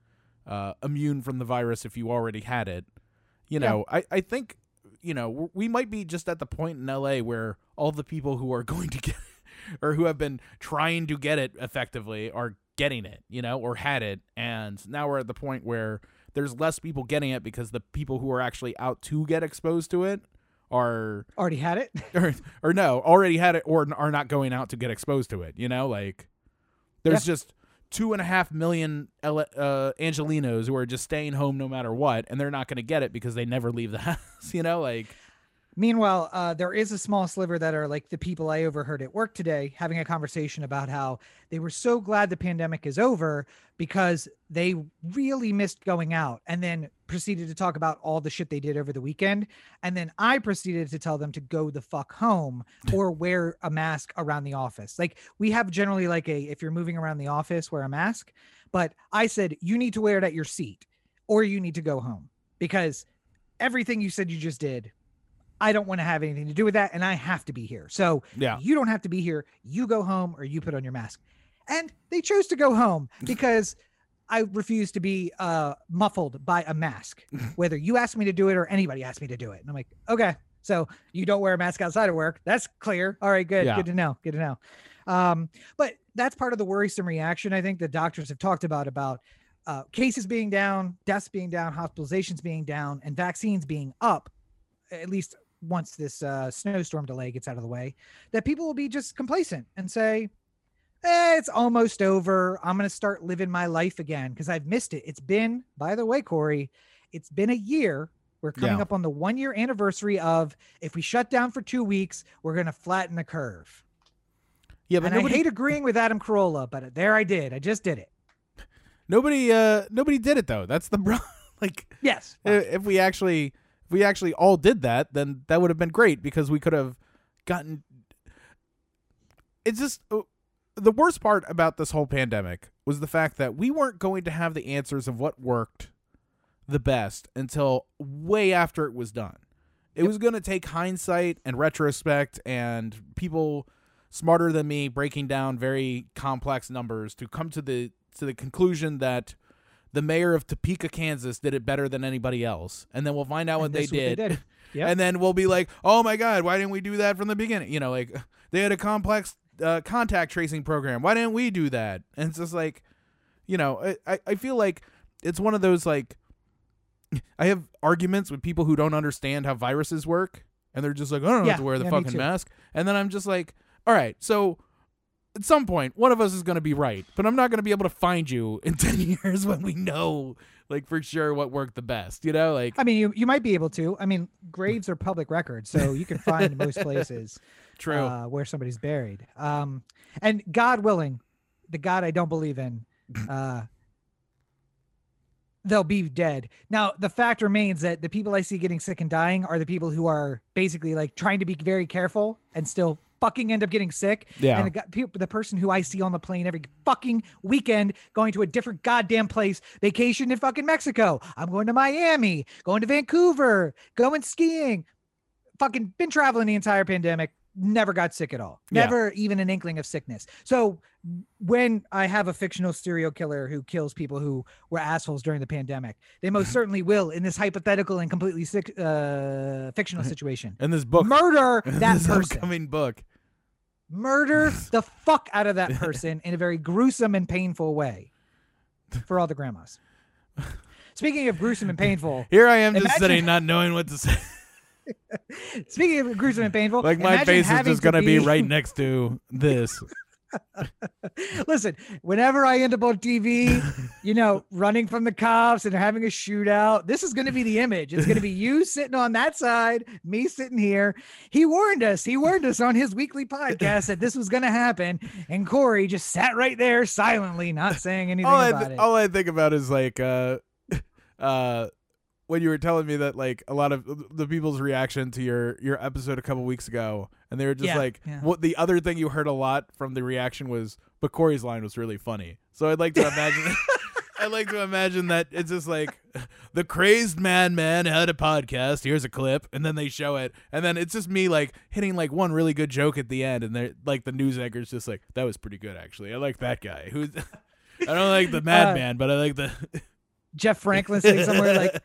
uh, immune from the virus if you already had it. You Yeah. know, I I think you know we might be just at the point in LA where all the people who are going to get or who have been trying to get it effectively are getting it, you know, or had it, and now we're at the point where there's less people getting it because the people who are actually out to get exposed to it are Already had it. or, or no already had it or are not going out to get exposed to it you know like there's just two and a half million uh, angelinos who are just staying home no matter what and they're not going to get it because they never leave the house you know like Meanwhile, uh, there is a small sliver that are like the people I overheard at work today having a conversation about how they were so glad the pandemic is over because they really missed going out and then proceeded to talk about all the shit they did over the weekend. And then I proceeded to tell them to go the fuck home or wear a mask around the office. Like we have generally like a if you're moving around the office, wear a mask. But I said you need to wear it at your seat or you need to go home because everything you said you just did I don't want to have anything to do with that, and I have to be here. So yeah you don't have to be here. You go home or you put on your mask. And they chose to go home because I refuse to be uh, muffled by a mask, whether you ask me to do it or anybody asks me to do it. And I'm like, okay, so you don't wear a mask outside of work. That's clear. All right, good. Yeah. Good to know. Good to know. Um, but that's part of the worrisome reaction I think the doctors have talked about about uh, cases being down, deaths being down, hospitalizations being down, and vaccines being up, at least once this uh, snowstorm delay gets out of the way, that people will be just complacent and say, eh, it's almost over. I'm going to start living my life again because I've missed it. It's been, by the way, Corey, it's been a year. We're coming Yeah. up on the one year anniversary of if we shut down for two weeks, we're going to flatten the curve. yeah but and nobody I hate agreeing with Adam Carolla, but there I did. I just did it. nobody uh nobody did it though that's the bro like Yes. if we actually we actually all did that then that would have been great because we could have gotten it's just uh, the worst part about this whole pandemic was the fact that we weren't going to have the answers of what worked the best until way after it was done. It was going to take hindsight and retrospect and people smarter than me breaking down very complex numbers to come to the to the conclusion that the mayor of Topeka, Kansas did it better than anybody else. And then we'll find out what they what they did. did. Yep. And then we'll be like, "Oh my god, why didn't we do that from the beginning?" You know, like they had a complex uh, contact tracing program. Why didn't we do that? And it's just like, you know, I, I, feel like it's one of those like I have arguments with people who don't understand how viruses work, and they're just like, I don't know Yeah, have to wear the yeah, fucking mask. And then I'm just like, all right, so at some point, one of us is going to be right, but I'm not going to be able to find you in 10 years when we know, like, for sure what worked the best, you know? Like, I mean, you, you might be able to. I mean, graves are public records, so you can find most places true. uh, where somebody's buried. Um, and God willing, the God I don't believe in, uh, they'll be dead. Now, the fact remains that the people I see getting sick and dying are the people who are basically like trying to be very careful and still fucking end up getting sick. Yeah. And the, the person who I see on the plane every fucking weekend going to a different goddamn place, vacation in fucking Mexico. I'm going to Miami, going to Vancouver, going skiing. Fucking been traveling the entire pandemic. Never got sick at all. Yeah. Never even an inkling of sickness. So when I have a fictional serial killer who kills people who were assholes during the pandemic, they most certainly will in this hypothetical and completely sick, uh, fictional situation. in this book, Murder that this person. upcoming book. Murder the fuck out of that person in a very gruesome and painful way for all the grandmas. Speaking of gruesome and painful, Here I am just Imagine- sitting, not knowing what to say. speaking of gruesome and painful, Like, my face is just going to to be right next to this. Listen, whenever I end up on TV, you know, running from the cops and having a shootout, this is going to be the image. It's going to be you sitting on that side, me sitting here. He warned us. He warned us on his weekly podcast that this was going to happen, and Corey just sat right there silently, not saying anything all I th- all I think about is like uh uh when you were telling me that like a lot of the people's reaction to your your episode a couple weeks ago and they were just Yeah, like yeah. what the other thing you heard a lot from the reaction was but Corey's line was really funny. So I'd like to imagine I'd like to imagine that it's just like the crazed madman had a podcast. Here's a clip, and then they show it, and then it's just me like hitting like one really good joke at the end, and they're like the news anchor's just like that was pretty good actually. I like that guy. Who's I don't like the uh, madman, but I like the Jeff Franklin sitting somewhere like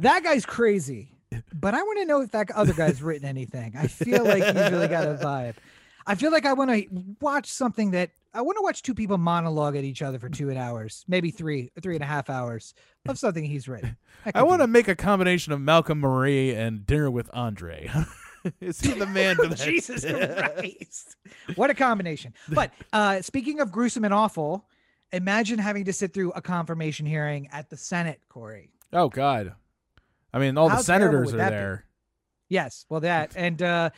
that guy's crazy. But I want to know if that other guy's written anything. I feel like he's really got a vibe. I feel like I want to watch something that I want to watch two people monologue at each other for two hours, maybe three, three and a half hours of something he's written. I want to make a combination of Malcolm Marie and Dinner with Andre. Is he the man that? Jesus Christ. What a combination. But uh, speaking of gruesome and awful, imagine having to sit through a confirmation hearing at the Senate, Corey. Oh God. I mean, all How the senators are that be? there. Yes, well that and uh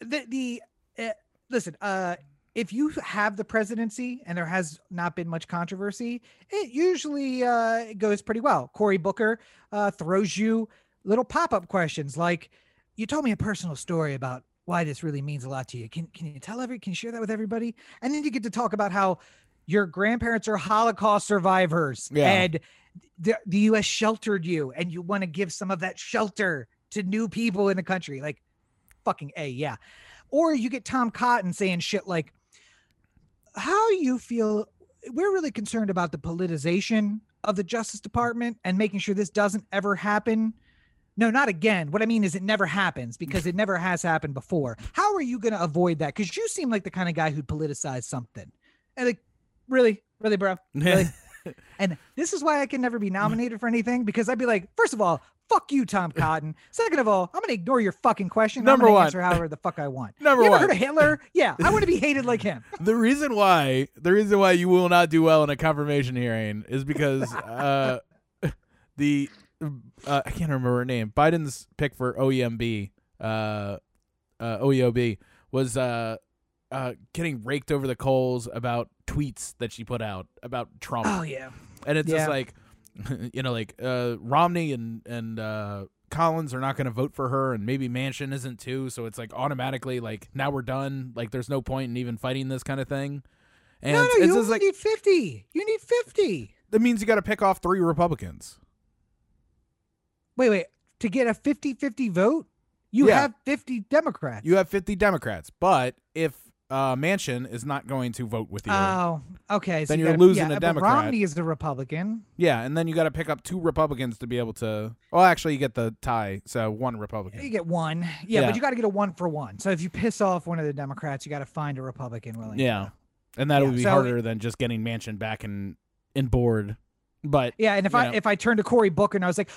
the the uh, listen, uh if you have the presidency and there has not been much controversy, it usually uh goes pretty well. Cory Booker uh throws you little pop-up questions like you told me a personal story about why this really means a lot to you. Can can you tell every can you share that with everybody? And then you get to talk about how your grandparents are Holocaust survivors Yeah. and the, the US sheltered you and you want to give some of that shelter to new people in the country. Like fucking A, yeah. Or you get Tom Cotton saying shit like, how you feel we're really concerned about the politicization of the Justice Department and making sure this doesn't ever happen. No, not again. What I mean is it never happens because it never has happened before. How are you going to avoid that? Because you seem like the kind of guy who'd politicize something. And like, really, really, bro, really. and this is why I can never be nominated for anything because I'd be like, first of all, fuck you, Tom Cotton. Second of all, I'm gonna ignore your fucking question. Number I'm gonna one. answer however the fuck I want. Number you ever one. heard of Hitler? Yeah, I want to be hated like him. the reason why the reason why you will not do well in a confirmation hearing is because uh the uh, I can't remember her name. Biden's pick for OEMB uh uh OEOB was uh uh getting raked over the coals about tweets that she put out about Trump. Oh yeah. And it's Yeah. just like, you know, like uh, Romney and and uh, Collins are not going to vote for her, and maybe Manchin isn't too. So it's like automatically like now we're done. Like there's no point in even fighting this kind of thing. And no, no, it's you only like need fifty. You need fifty. that means you got to pick off three Republicans. Wait, wait. To get a 50-50 vote, you Yeah. have fifty Democrats. You have 50 Democrats, but if uh, Manchin is not going to vote with you. Oh, okay. So Then you you're gotta- losing yeah, a but Democrat. Romney is a Republican. yeah, and then you got to pick up two Republicans to be able to. Well, actually, you get the tie, so one Republican. You get one. Yeah, Yeah. but you got to get a one for one. So if you piss off one of the Democrats, you got to find a Republican willing. Yeah, and that Yeah, would be so- harder than just getting Manchin back in in board. But Yeah, and if I know. if I turned to Cory Booker and I was like,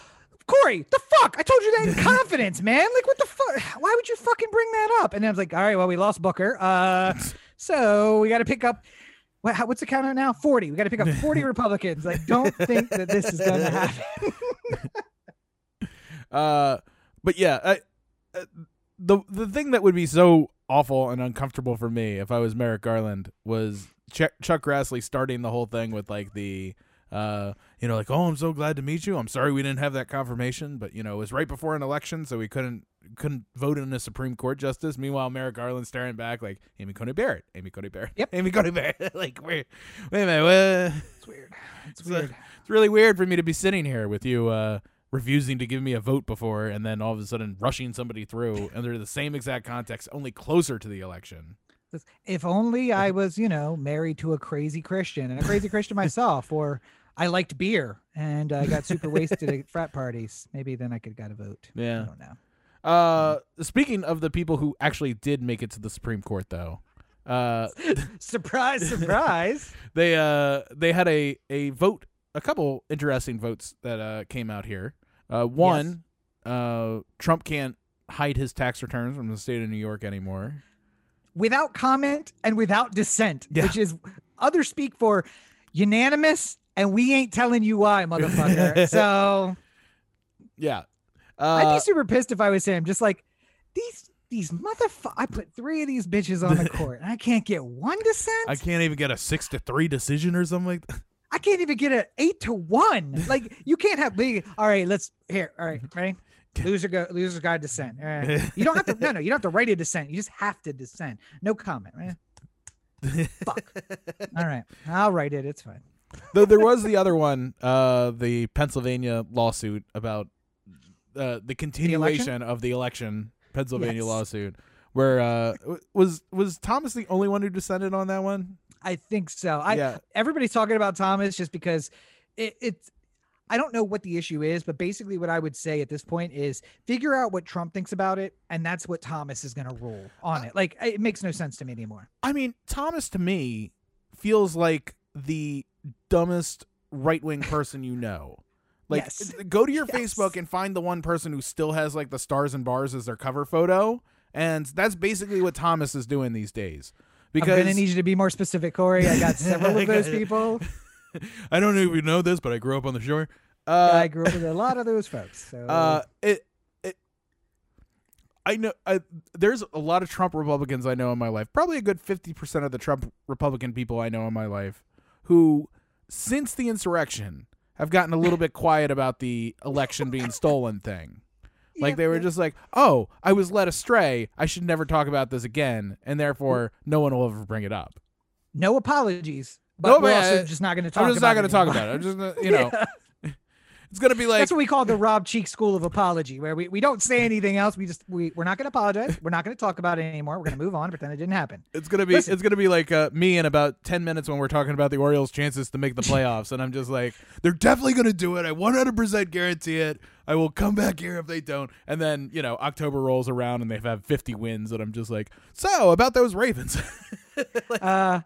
Corey, the fuck? I told you that in confidence, man. Like, what the fuck? Why would you fucking bring that up? And then I was like, all right, well, we lost Booker. Uh, so we got to pick up. What, how, what's the count now? Forty. We got to pick up forty Republicans. Like, don't think that this is going to happen. Uh, but yeah, I, uh, the the thing that would be so awful and uncomfortable for me if I was Merrick Garland was Chuck, Chuck Grassley starting the whole thing with like the. Uh, you know, like, oh, I'm so glad to meet you. I'm sorry we didn't have that confirmation, but you know, it was right before an election, so we couldn't couldn't vote in a Supreme Court justice. Meanwhile, Merrick Garland staring back like Amy Coney Barrett, Amy Coney Barrett, Yep. Amy Coney Barrett. like, wait, wait a minute, what? It's weird. It's It's, uh, weird. it's really weird for me to be sitting here with you uh, refusing to give me a vote before and then all of a sudden rushing somebody through under the same exact context, only closer to the election. If only I was, you know, married to a crazy Christian and a crazy Christian myself, or I liked beer and I got super wasted at frat parties. Maybe then I could got a vote. Yeah. I Yeah. don't know. Uh, speaking of the people who actually did make it to the Supreme Court, though, uh, surprise, surprise. they uh they had a a vote, a couple interesting votes that uh came out here. Uh, one, uh, Trump can't hide his tax returns from the state of New York anymore. without comment and without dissent, Yeah. which is others speak for unanimous, and we ain't telling you why, motherfucker. so Yeah. I'd Uh, be super pissed if I was him. Just like these these motherfuckers. I put three of these bitches on the court, and I can't get one dissent. I can't even get a six to three decision or something like that. I can't even get an eight to one. Like you can't have. All right, let's here. All right, ready. Loser go. Loser's got dissent. All right. You don't have to. No, no. You don't have to write a dissent. You just have to dissent. No comment. Right? Fuck. All right. I'll write it. It's fine. Though there was the other one, uh, the Pennsylvania lawsuit about uh, the continuation of the election, Pennsylvania Yes. lawsuit, where uh, was was Thomas the only one who descended on that one? I think so. I yeah, everybody's talking about Thomas just because it, it's I don't know what the issue is, but basically what I would say at this point is figure out what Trump thinks about it, and that's what Thomas is gonna rule on it. Like it makes no sense to me anymore. I mean Thomas to me feels like the dumbest right wing person you know. Like, Yes. go to your Yes. Facebook and find the one person who still has like the stars and bars as their cover photo, and that's basically what Thomas is doing these days. Because I'm gonna need you to be more specific, Corey. I got several of those people. I don't know if you know this, but I grew up on the shore. I Uh, grew up with a lot of those folks. So uh, it, it, I know. I, there's a lot of Trump Republicans I know in my life. Probably a good fifty percent of the Trump Republican people I know in my life, who, since the insurrection, have gotten a little bit quiet about the election being stolen thing. Like Yep, they were just like, "Oh, I was led astray. I should never talk about this again," and therefore, no one will ever bring it up. no apologies. But No, we're also just not going to talk. I'm just not going to talk about it. I'm just, you know, Yeah. It's gonna be like That's what we call the Rob Cheek School of Apology, where we, we don't say anything else. We just we we're not going to apologize. We're not going to talk about it anymore. We're going to move on, and pretend it didn't happen. It's gonna be Listen. it's gonna be like uh, me in about ten minutes when we're talking about the Orioles' chances to make the playoffs, and I'm just like, they're definitely gonna do it. I 100% guarantee it. I will come back here if they don't. And then you know October rolls around and they've had 50 wins, and I'm just like, so about those Ravens. Uh,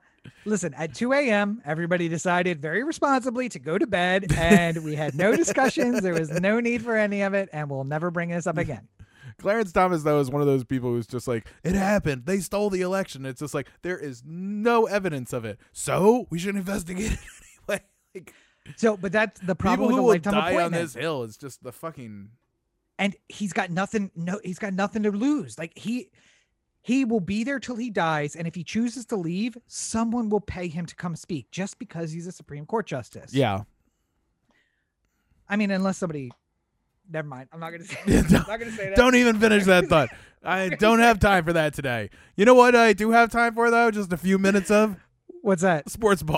listen, at 2 a.m., everybody decided very responsibly to go to bed, and we had no discussions. There was no need for any of it, and we'll never bring this up again. Clarence Thomas though is one of those people who's just like, it happened. They stole the election. It's just like there is no evidence of it, so we should investigate it anyway. Like So, but that's the problem people with who a will lifetime die on this hill is just the fucking and he's got nothing. No, he's got nothing to lose. Like he. He will be there till he dies, and if he chooses to leave, someone will pay him to come speak just because he's a Supreme Court justice. yeah. I mean, unless somebody. Never mind. I'm not gonna say. I'm not gonna say that. Don't even finish that thought. I don't have time for that today. You know what I do have time for though? Just a few minutes of What's that? sports ball.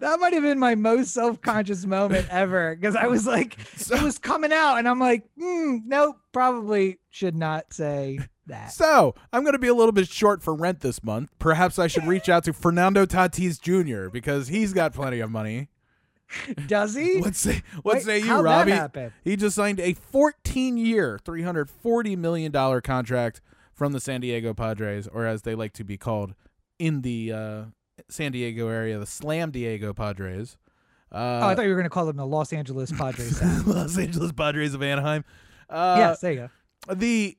That might have been my most self-conscious moment ever because I was like, So- it was coming out, and I'm like, mm, nope, probably should not say that. So I'm going to be a little bit short for rent this month. Perhaps I should reach out to Fernando Tatis Jr. because he's got plenty of money. Does he? What say? What Wait, say you, Robbie? He just signed a 14-year, 340 million dollar contract from the San Diego Padres, or as they like to be called in the uh, San Diego area, the Slam Diego Padres. oh, Uh, I thought you were going to call them the Los Angeles Padres. Los Angeles Padres of Anaheim. Uh, yes, there you go. the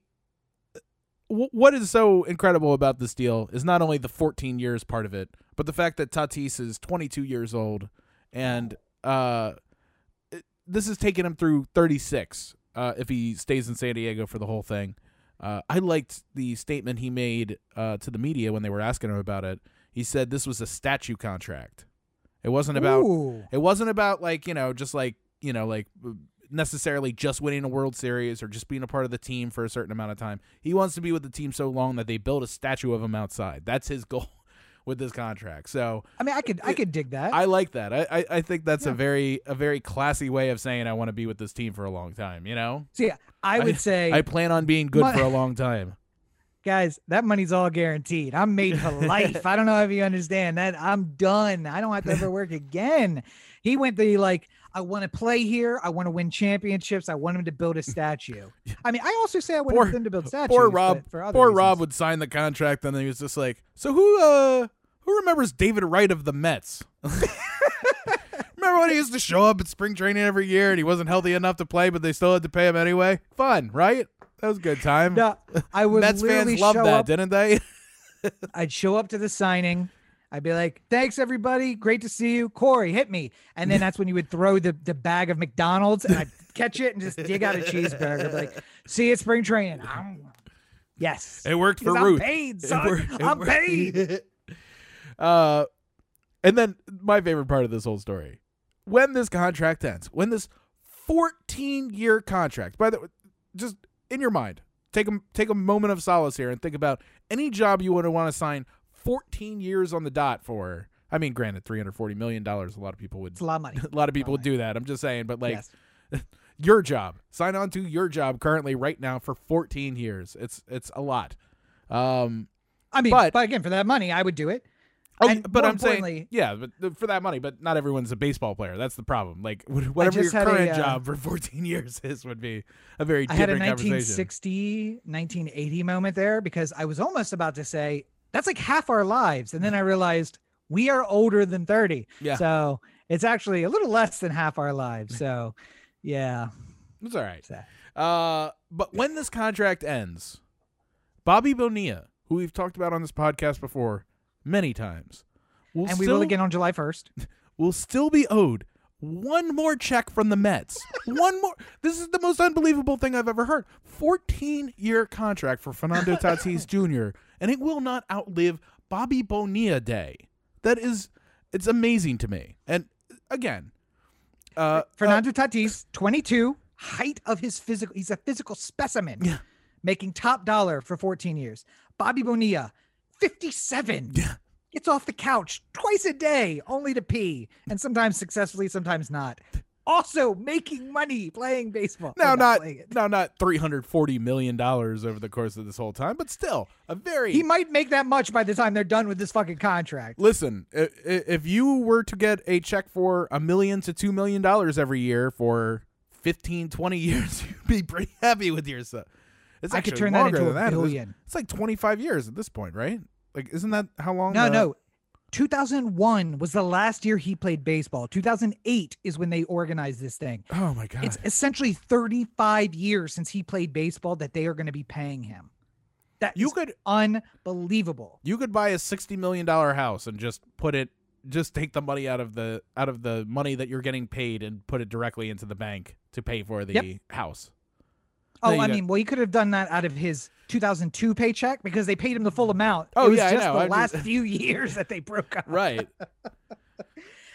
w- what is so incredible about this deal is not only the 14 years part of it, but the fact that Tatis is 22 years old, and uh, it- this is taking him through 36. Uh, if he stays in San Diego for the whole thing, uh, I liked the statement he made uh, to the media when they were asking him about it. He said this was a statue contract. It wasn't about Ooh. it wasn't about like you know just like you know like uh, necessarily just winning a World Series or just being a part of the team for a certain amount of time. He wants to be with the team so long that they build a statue of him outside. That's his goal with this contract. So I mean, I could, I could dig that. I like that. I I, I think that's a very a very classy way of saying I want to be with this team for a long time. You know, so yeah, I would say, I plan on being good My- for a long time. Guys, that money's all guaranteed. I'm made for life. I don't know if you understand that. I'm done. I don't have to ever work again. He went the like, I want to play here. I want to win championships. I want him to build a statue. I mean, I also say I want Poor- them to build statues. Poor Rob. for other Poor reasons. Rob would sign the contract, and then he was just like, "So who uh who remembers David Wright of the Mets?" Remember when he used to show up at spring training every year, and he wasn't healthy enough to play, but they still had to pay him anyway? Fun, right? That was a good time. No, I would Mets literally fans loved show that, up. didn't they? I'd show up to the signing. I'd be like, "Thanks, everybody. Great to see you, Corey. Hit me." And then that's when you would throw the, the bag of McDonald's, and I'd catch it and just dig out a cheeseburger. Be like, "See you at spring training." Yes, It worked for I'm Ruth. paid, It son. wor- it I'm paid. uh, and then my favorite part of this whole story: when this contract ends, when this 14-year contract. By the way, just in your mind, take a take a moment of solace here and think about any job you would want to sign 14 years on the dot for. I mean, granted, 340 million dollars. A lot of people would. It's a lot of money. A lot of people would do that. I'm just saying, but like yes. your job, sign on to your job currently right now for 14 years. It's it's a lot. Um, I mean, but- but, again, for that money, I would do it. Oh, And but I'm saying, yeah, but for that money, but not everyone's a baseball player. That's the problem. Like whatever your had a, current uh, job for 14 years is would be a very I had a 1960, 1980 moment there because I was almost about to say that's like half our lives, and then I realized we are older than 30. Yeah. So it's actually a little less than half our lives. So, yeah. It's all right. Uh, but when this contract ends, Bobby Bonilla, who we've talked about on this podcast before many times, will and we still, will again on July 1st. We'll still be owed one more check from the Mets. one more. This is the most unbelievable thing I've ever heard. 14 year contract for Fernando Tatis Jr. and it will not outlive Bobby Bonilla Day. That is, it's amazing to me. And again, uh, Fernando Tatis, 22, height of his physical, he's a physical specimen. Yeah. Making top dollar for 14 years. Bobby Bonilla, 57. Yeah. Gets off the couch twice a day, only to pee, and sometimes successfully, sometimes not. Also making money playing baseball. now not playing now not 340 million dollars over the course of this whole time, but still a very He might make that much by the time they're done with this fucking contract. Listen, if you were to get a check for a million to two million dollars every year for 15, 20 years, you'd be pretty happy with yourself. It's I could turn that into a that. Billion. It's like 25 years at this point, right? Like, isn't that how long? No, the- no. 2001 was the last year he played baseball. 2008 is when they organized this thing. Oh my god. It's essentially 35 years since he played baseball that they are going to be paying him. That you could unbelievable. you could buy a 60 million dollar house and just put it just take the money out of the out of the money that you're getting paid and put it directly into the bank to pay for the Yep. house. Oh, No, I mean, well, he could have done that out of his 2002 paycheck because they paid him the full amount. Oh, it was yeah, I just know. the I'm last just- few years that they broke up. Right.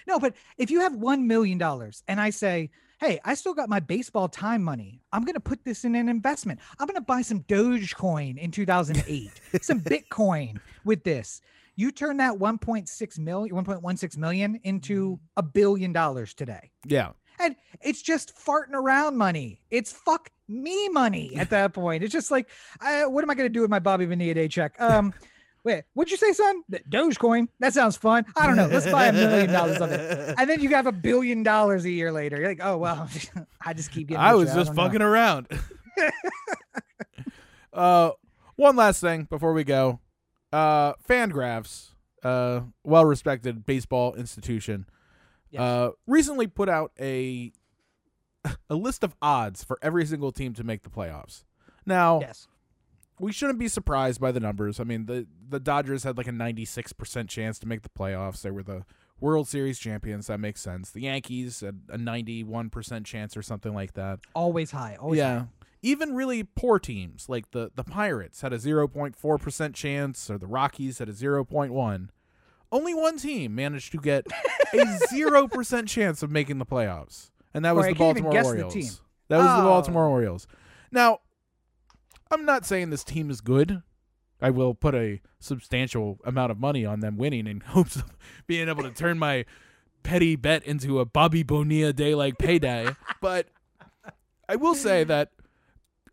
No, but if you have $1 million and I say, hey, I still got my baseball time money, I'm going to put this in an investment. I'm going to buy some Dogecoin in 2008, some Bitcoin with this. You turn that 1.6 million, 1.16 million Mm-hmm. into a billion dollars today. Yeah. And it's just farting around money. It's fuck me money at that point. It's just like, I, what am I going to do with my Bobby Bonilla Day check? Um, wait, what'd you say, son? Dogecoin. That sounds fun. I don't know. Let's buy a million dollars of it. And then you have a billion dollars a year later. You're like, oh well, I just keep getting. I was just know. fucking around. uh, one last thing before we go. Uh, Fangraphs, uh, well-respected baseball institution, Yes. uh, recently put out a a list of odds for every single team to make the playoffs. Now, Yes. we shouldn't be surprised by the numbers. I mean, the the Dodgers had like a 96% chance to make the playoffs. They were the World Series champions. That makes sense. The Yankees had a 91% chance or something like that. Always high. Always yeah. high. Even really poor teams like the the Pirates had a 0.4% chance or the Rockies had a 0.1. Only one team managed to get a 0% chance of making the playoffs. And that was the I can't even Baltimore the Orioles. That was the Oh. Baltimore Orioles. Now, I'm not saying this team is good. I will put a substantial amount of money on them winning in hopes of being able to turn my petty bet into a Bobby Bonilla day like payday. but I will say that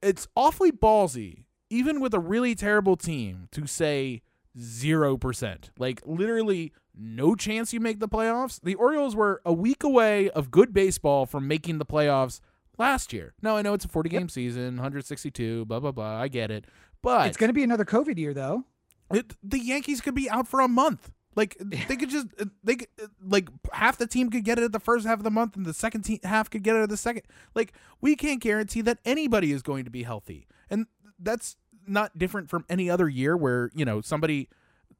it's awfully ballsy, even with a really terrible team, to say zero percent. Like literally no chance you make the playoffs. The Orioles were a week away of good baseball from making the playoffs last year. Now I know it's a 40 game season, 162, blah blah blah. I get it, but It's going to be another COVID year, though. it, the Yankees could be out for a month. Like they could just uh, they could, uh, like half the team could get it at the first half of the month, and the second te- half could get it at the second. Like we can't guarantee that anybody is going to be healthy, and that's not different from any other year where you know somebody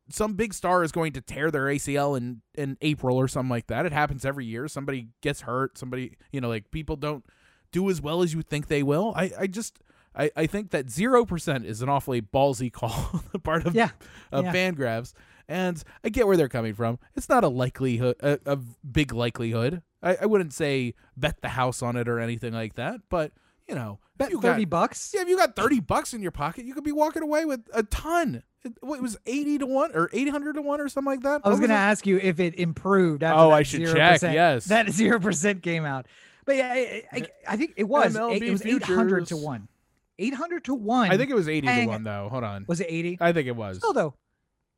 some big star is going to tear their ACL in in April or something like that. It happens every year. Somebody gets hurt. Somebody you know like people don't do as well as you think they will. I I just. I, I think that zero percent is an awfully ballsy call on the part of Yeah. of Yeah. Fangraphs, and I get where they're coming from. It's not a likelihood, a, a big likelihood. I, I wouldn't say bet the house on it or anything like that, but you know, Bet you 30 got, bucks. yeah, if you got thirty bucks in your pocket, you could be walking away with a ton. It, what, it was eighty to one or eight hundred to one or something like that. I was What going to ask you if it improved. After Oh, I should 0%, check, yes. That 0% came out. But yeah, I, I, I think it was. MLB It, was 800 to 1. 800 to 1. I think it was eighty to one though. Hold on, Was it 80? I think it was. Still, though,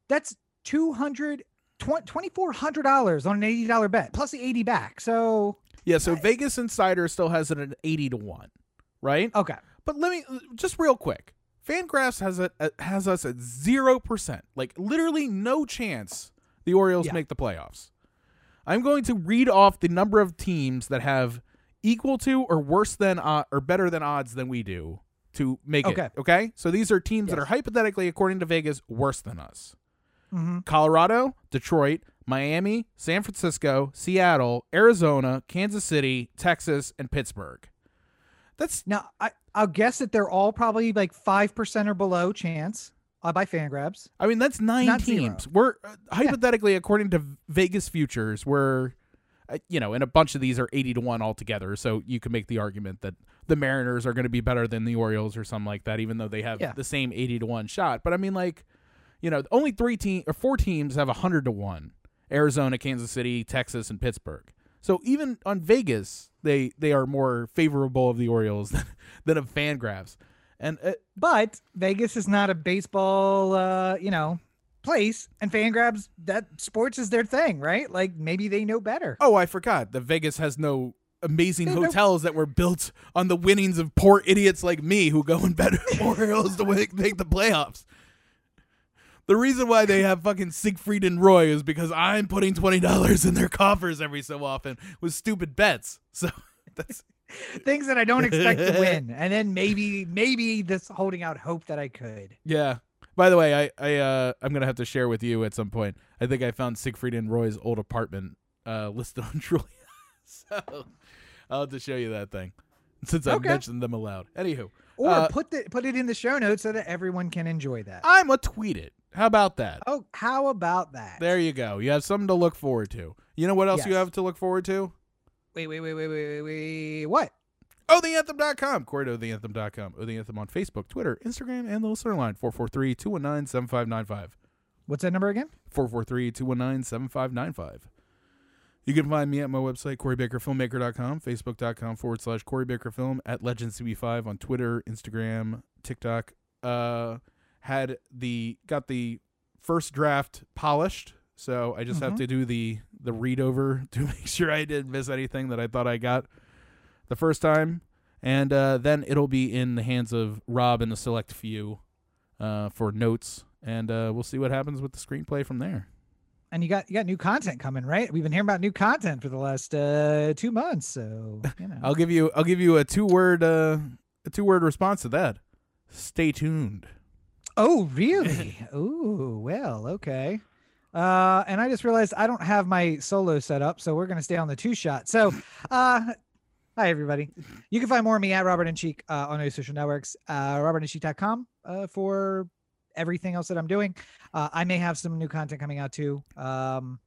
that's 200 $2,400 on an $80 bet plus the 80 back. So, Yeah, so Vegas Insider still has it at eighty to one, right? okay. But let me just real quick. Fangraphs has it has us at zero percent, like literally no chance the Orioles Yeah. make the playoffs. I'm going to read off the number of teams that have equal to or worse than uh, or better than odds than we do to make Okay. it. Okay, so these are teams that are hypothetically, according to Vegas, worse than us. hmm Colorado, Detroit, Miami, San Francisco, Seattle, Arizona, Kansas City, Texas, and Pittsburgh. That's Now, I, I'll guess that they're all probably like 5% or below chance uh, by grabs. I mean, that's nine Not zero. teams. We're uh, hypothetically, according to Vegas futures, we're uh, you know, and a bunch of these are eighty to one altogether. So you can make the argument that the Mariners are going to be better than the Orioles or something like that, even though they have Yeah. the same eighty to one shot. But I mean, like, you know, only three team or four teams have hundred to one: Arizona, Kansas City, Texas, and Pittsburgh. So even on Vegas, they they are more favorable of the Orioles than, than of Fangraphs. And uh, But Vegas is not a baseball, uh, you know, place, and Fangraphs that sports is their thing, right? Like maybe they know better. Oh, I forgot. The Vegas has no amazing hotels that were built on the winnings of poor idiots like me who go and bet Orioles to make the playoffs. The reason why they have fucking Siegfried and Roy is because I'm putting twenty dollars in their coffers every so often with stupid bets. So that's Things that I don't expect to win, and then maybe, maybe this holding out hope that I could. yeah. By the way, I I uh, I'm gonna have to share with you at some point. I think I found Siegfried and Roy's old apartment uh, listed on Trulia, so I'll have to show you that thing since I Okay. mentioned them aloud. Anywho, Or Uh, put the put it in the show notes so that everyone can enjoy that. I'm a tweet it. How about that? oh, how about that? There you go. You have something to look forward to. You know what else you have to look forward to? Wait, wait, wait, wait, wait, wait, wait. What? Oh, theanthem.com. Corey to theanthem.com. Oh, the anthem on Facebook, Twitter, Instagram, and the listener line 443 219 7595. What's that number again? 443-219-7595. You can find me at my website, CoreyBakerFilmmaker.com, Facebook.com forward slash CoreyBakerFilm, Baker Film, at LegendsCB5 on Twitter, Instagram, TikTok. Uh, had the got the first draft polished, so I just have Mhm. to do the the read over to make sure I didn't miss anything that I thought I got the first time, and uh, then it'll be in the hands of Rob and the select few uh, for notes, and uh, we'll see what happens with the screenplay from there. And you got you got new content coming, right? We've been hearing about new content for the last uh, two months, so you know. I'll give you I'll give you a two word uh, a two word response to that. Stay tuned. Oh, really? oh, well, okay. Uh, and I just realized I don't have my solo set up, so we're gonna stay on the two shot. So, uh, hi everybody. You can find more of me at Robert and Cheek uh, on those social networks. Uh, RobertandCheek.com uh, for everything else that I'm doing. Uh, I may have some new content coming out too. Um,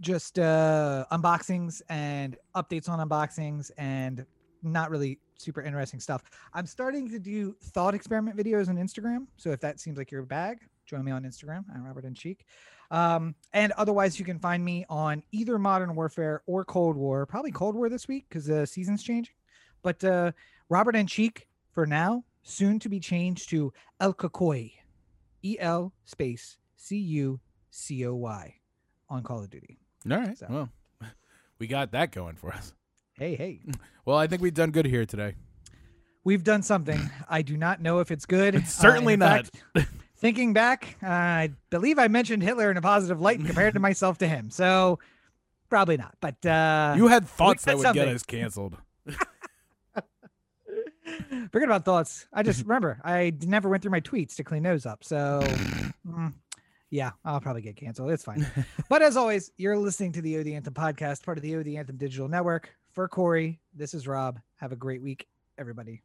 just uh, unboxings and updates on unboxings and not really super interesting stuff. I'm starting to do thought experiment videos on Instagram. So if that seems like your bag, join me on Instagram. I'm Robert and Cheek. Um, and otherwise, you can find me on either Modern Warfare or Cold War. Probably Cold War this week because the season's changing. But uh, Robert and Cheek for now, soon to be changed to El Cucoy, E L space C U C O Y on Call of Duty. All right. So- Well, we got that going for us. Hey, hey. Well, I think we've done good here today. We've done something. I do not know if it's good. It's certainly in not. fact, thinking back, I believe I mentioned Hitler in a positive light and compared to myself to him. So probably not. But uh, You had thoughts that would get us canceled. Forget about thoughts. I just remember I never went through my tweets to clean those up. So mm, yeah, I'll probably get canceled. It's fine. but as always, you're listening to the O the Anthem podcast, part of the O the Anthem digital network. For Corey, this is Rob. Have a great week, everybody.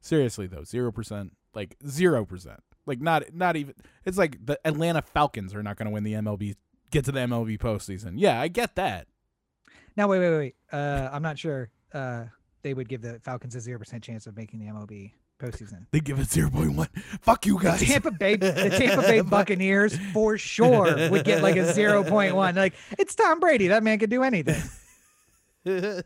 Seriously though, zero percent, like zero percent, like not not even. It's like the Atlanta Falcons are not going to win the MLB, get to the MLB postseason. Yeah, I get that. Now, wait, wait, wait. Uh, I'm not sure uh, they would give the Falcons a zero percent chance of making the MLB postseason. They give it zero point one. Fuck you The guys. Tampa Bay, the Tampa Bay Buccaneers, for sure, would get like a zero point one. Like it's Tom Brady. That man could do anything.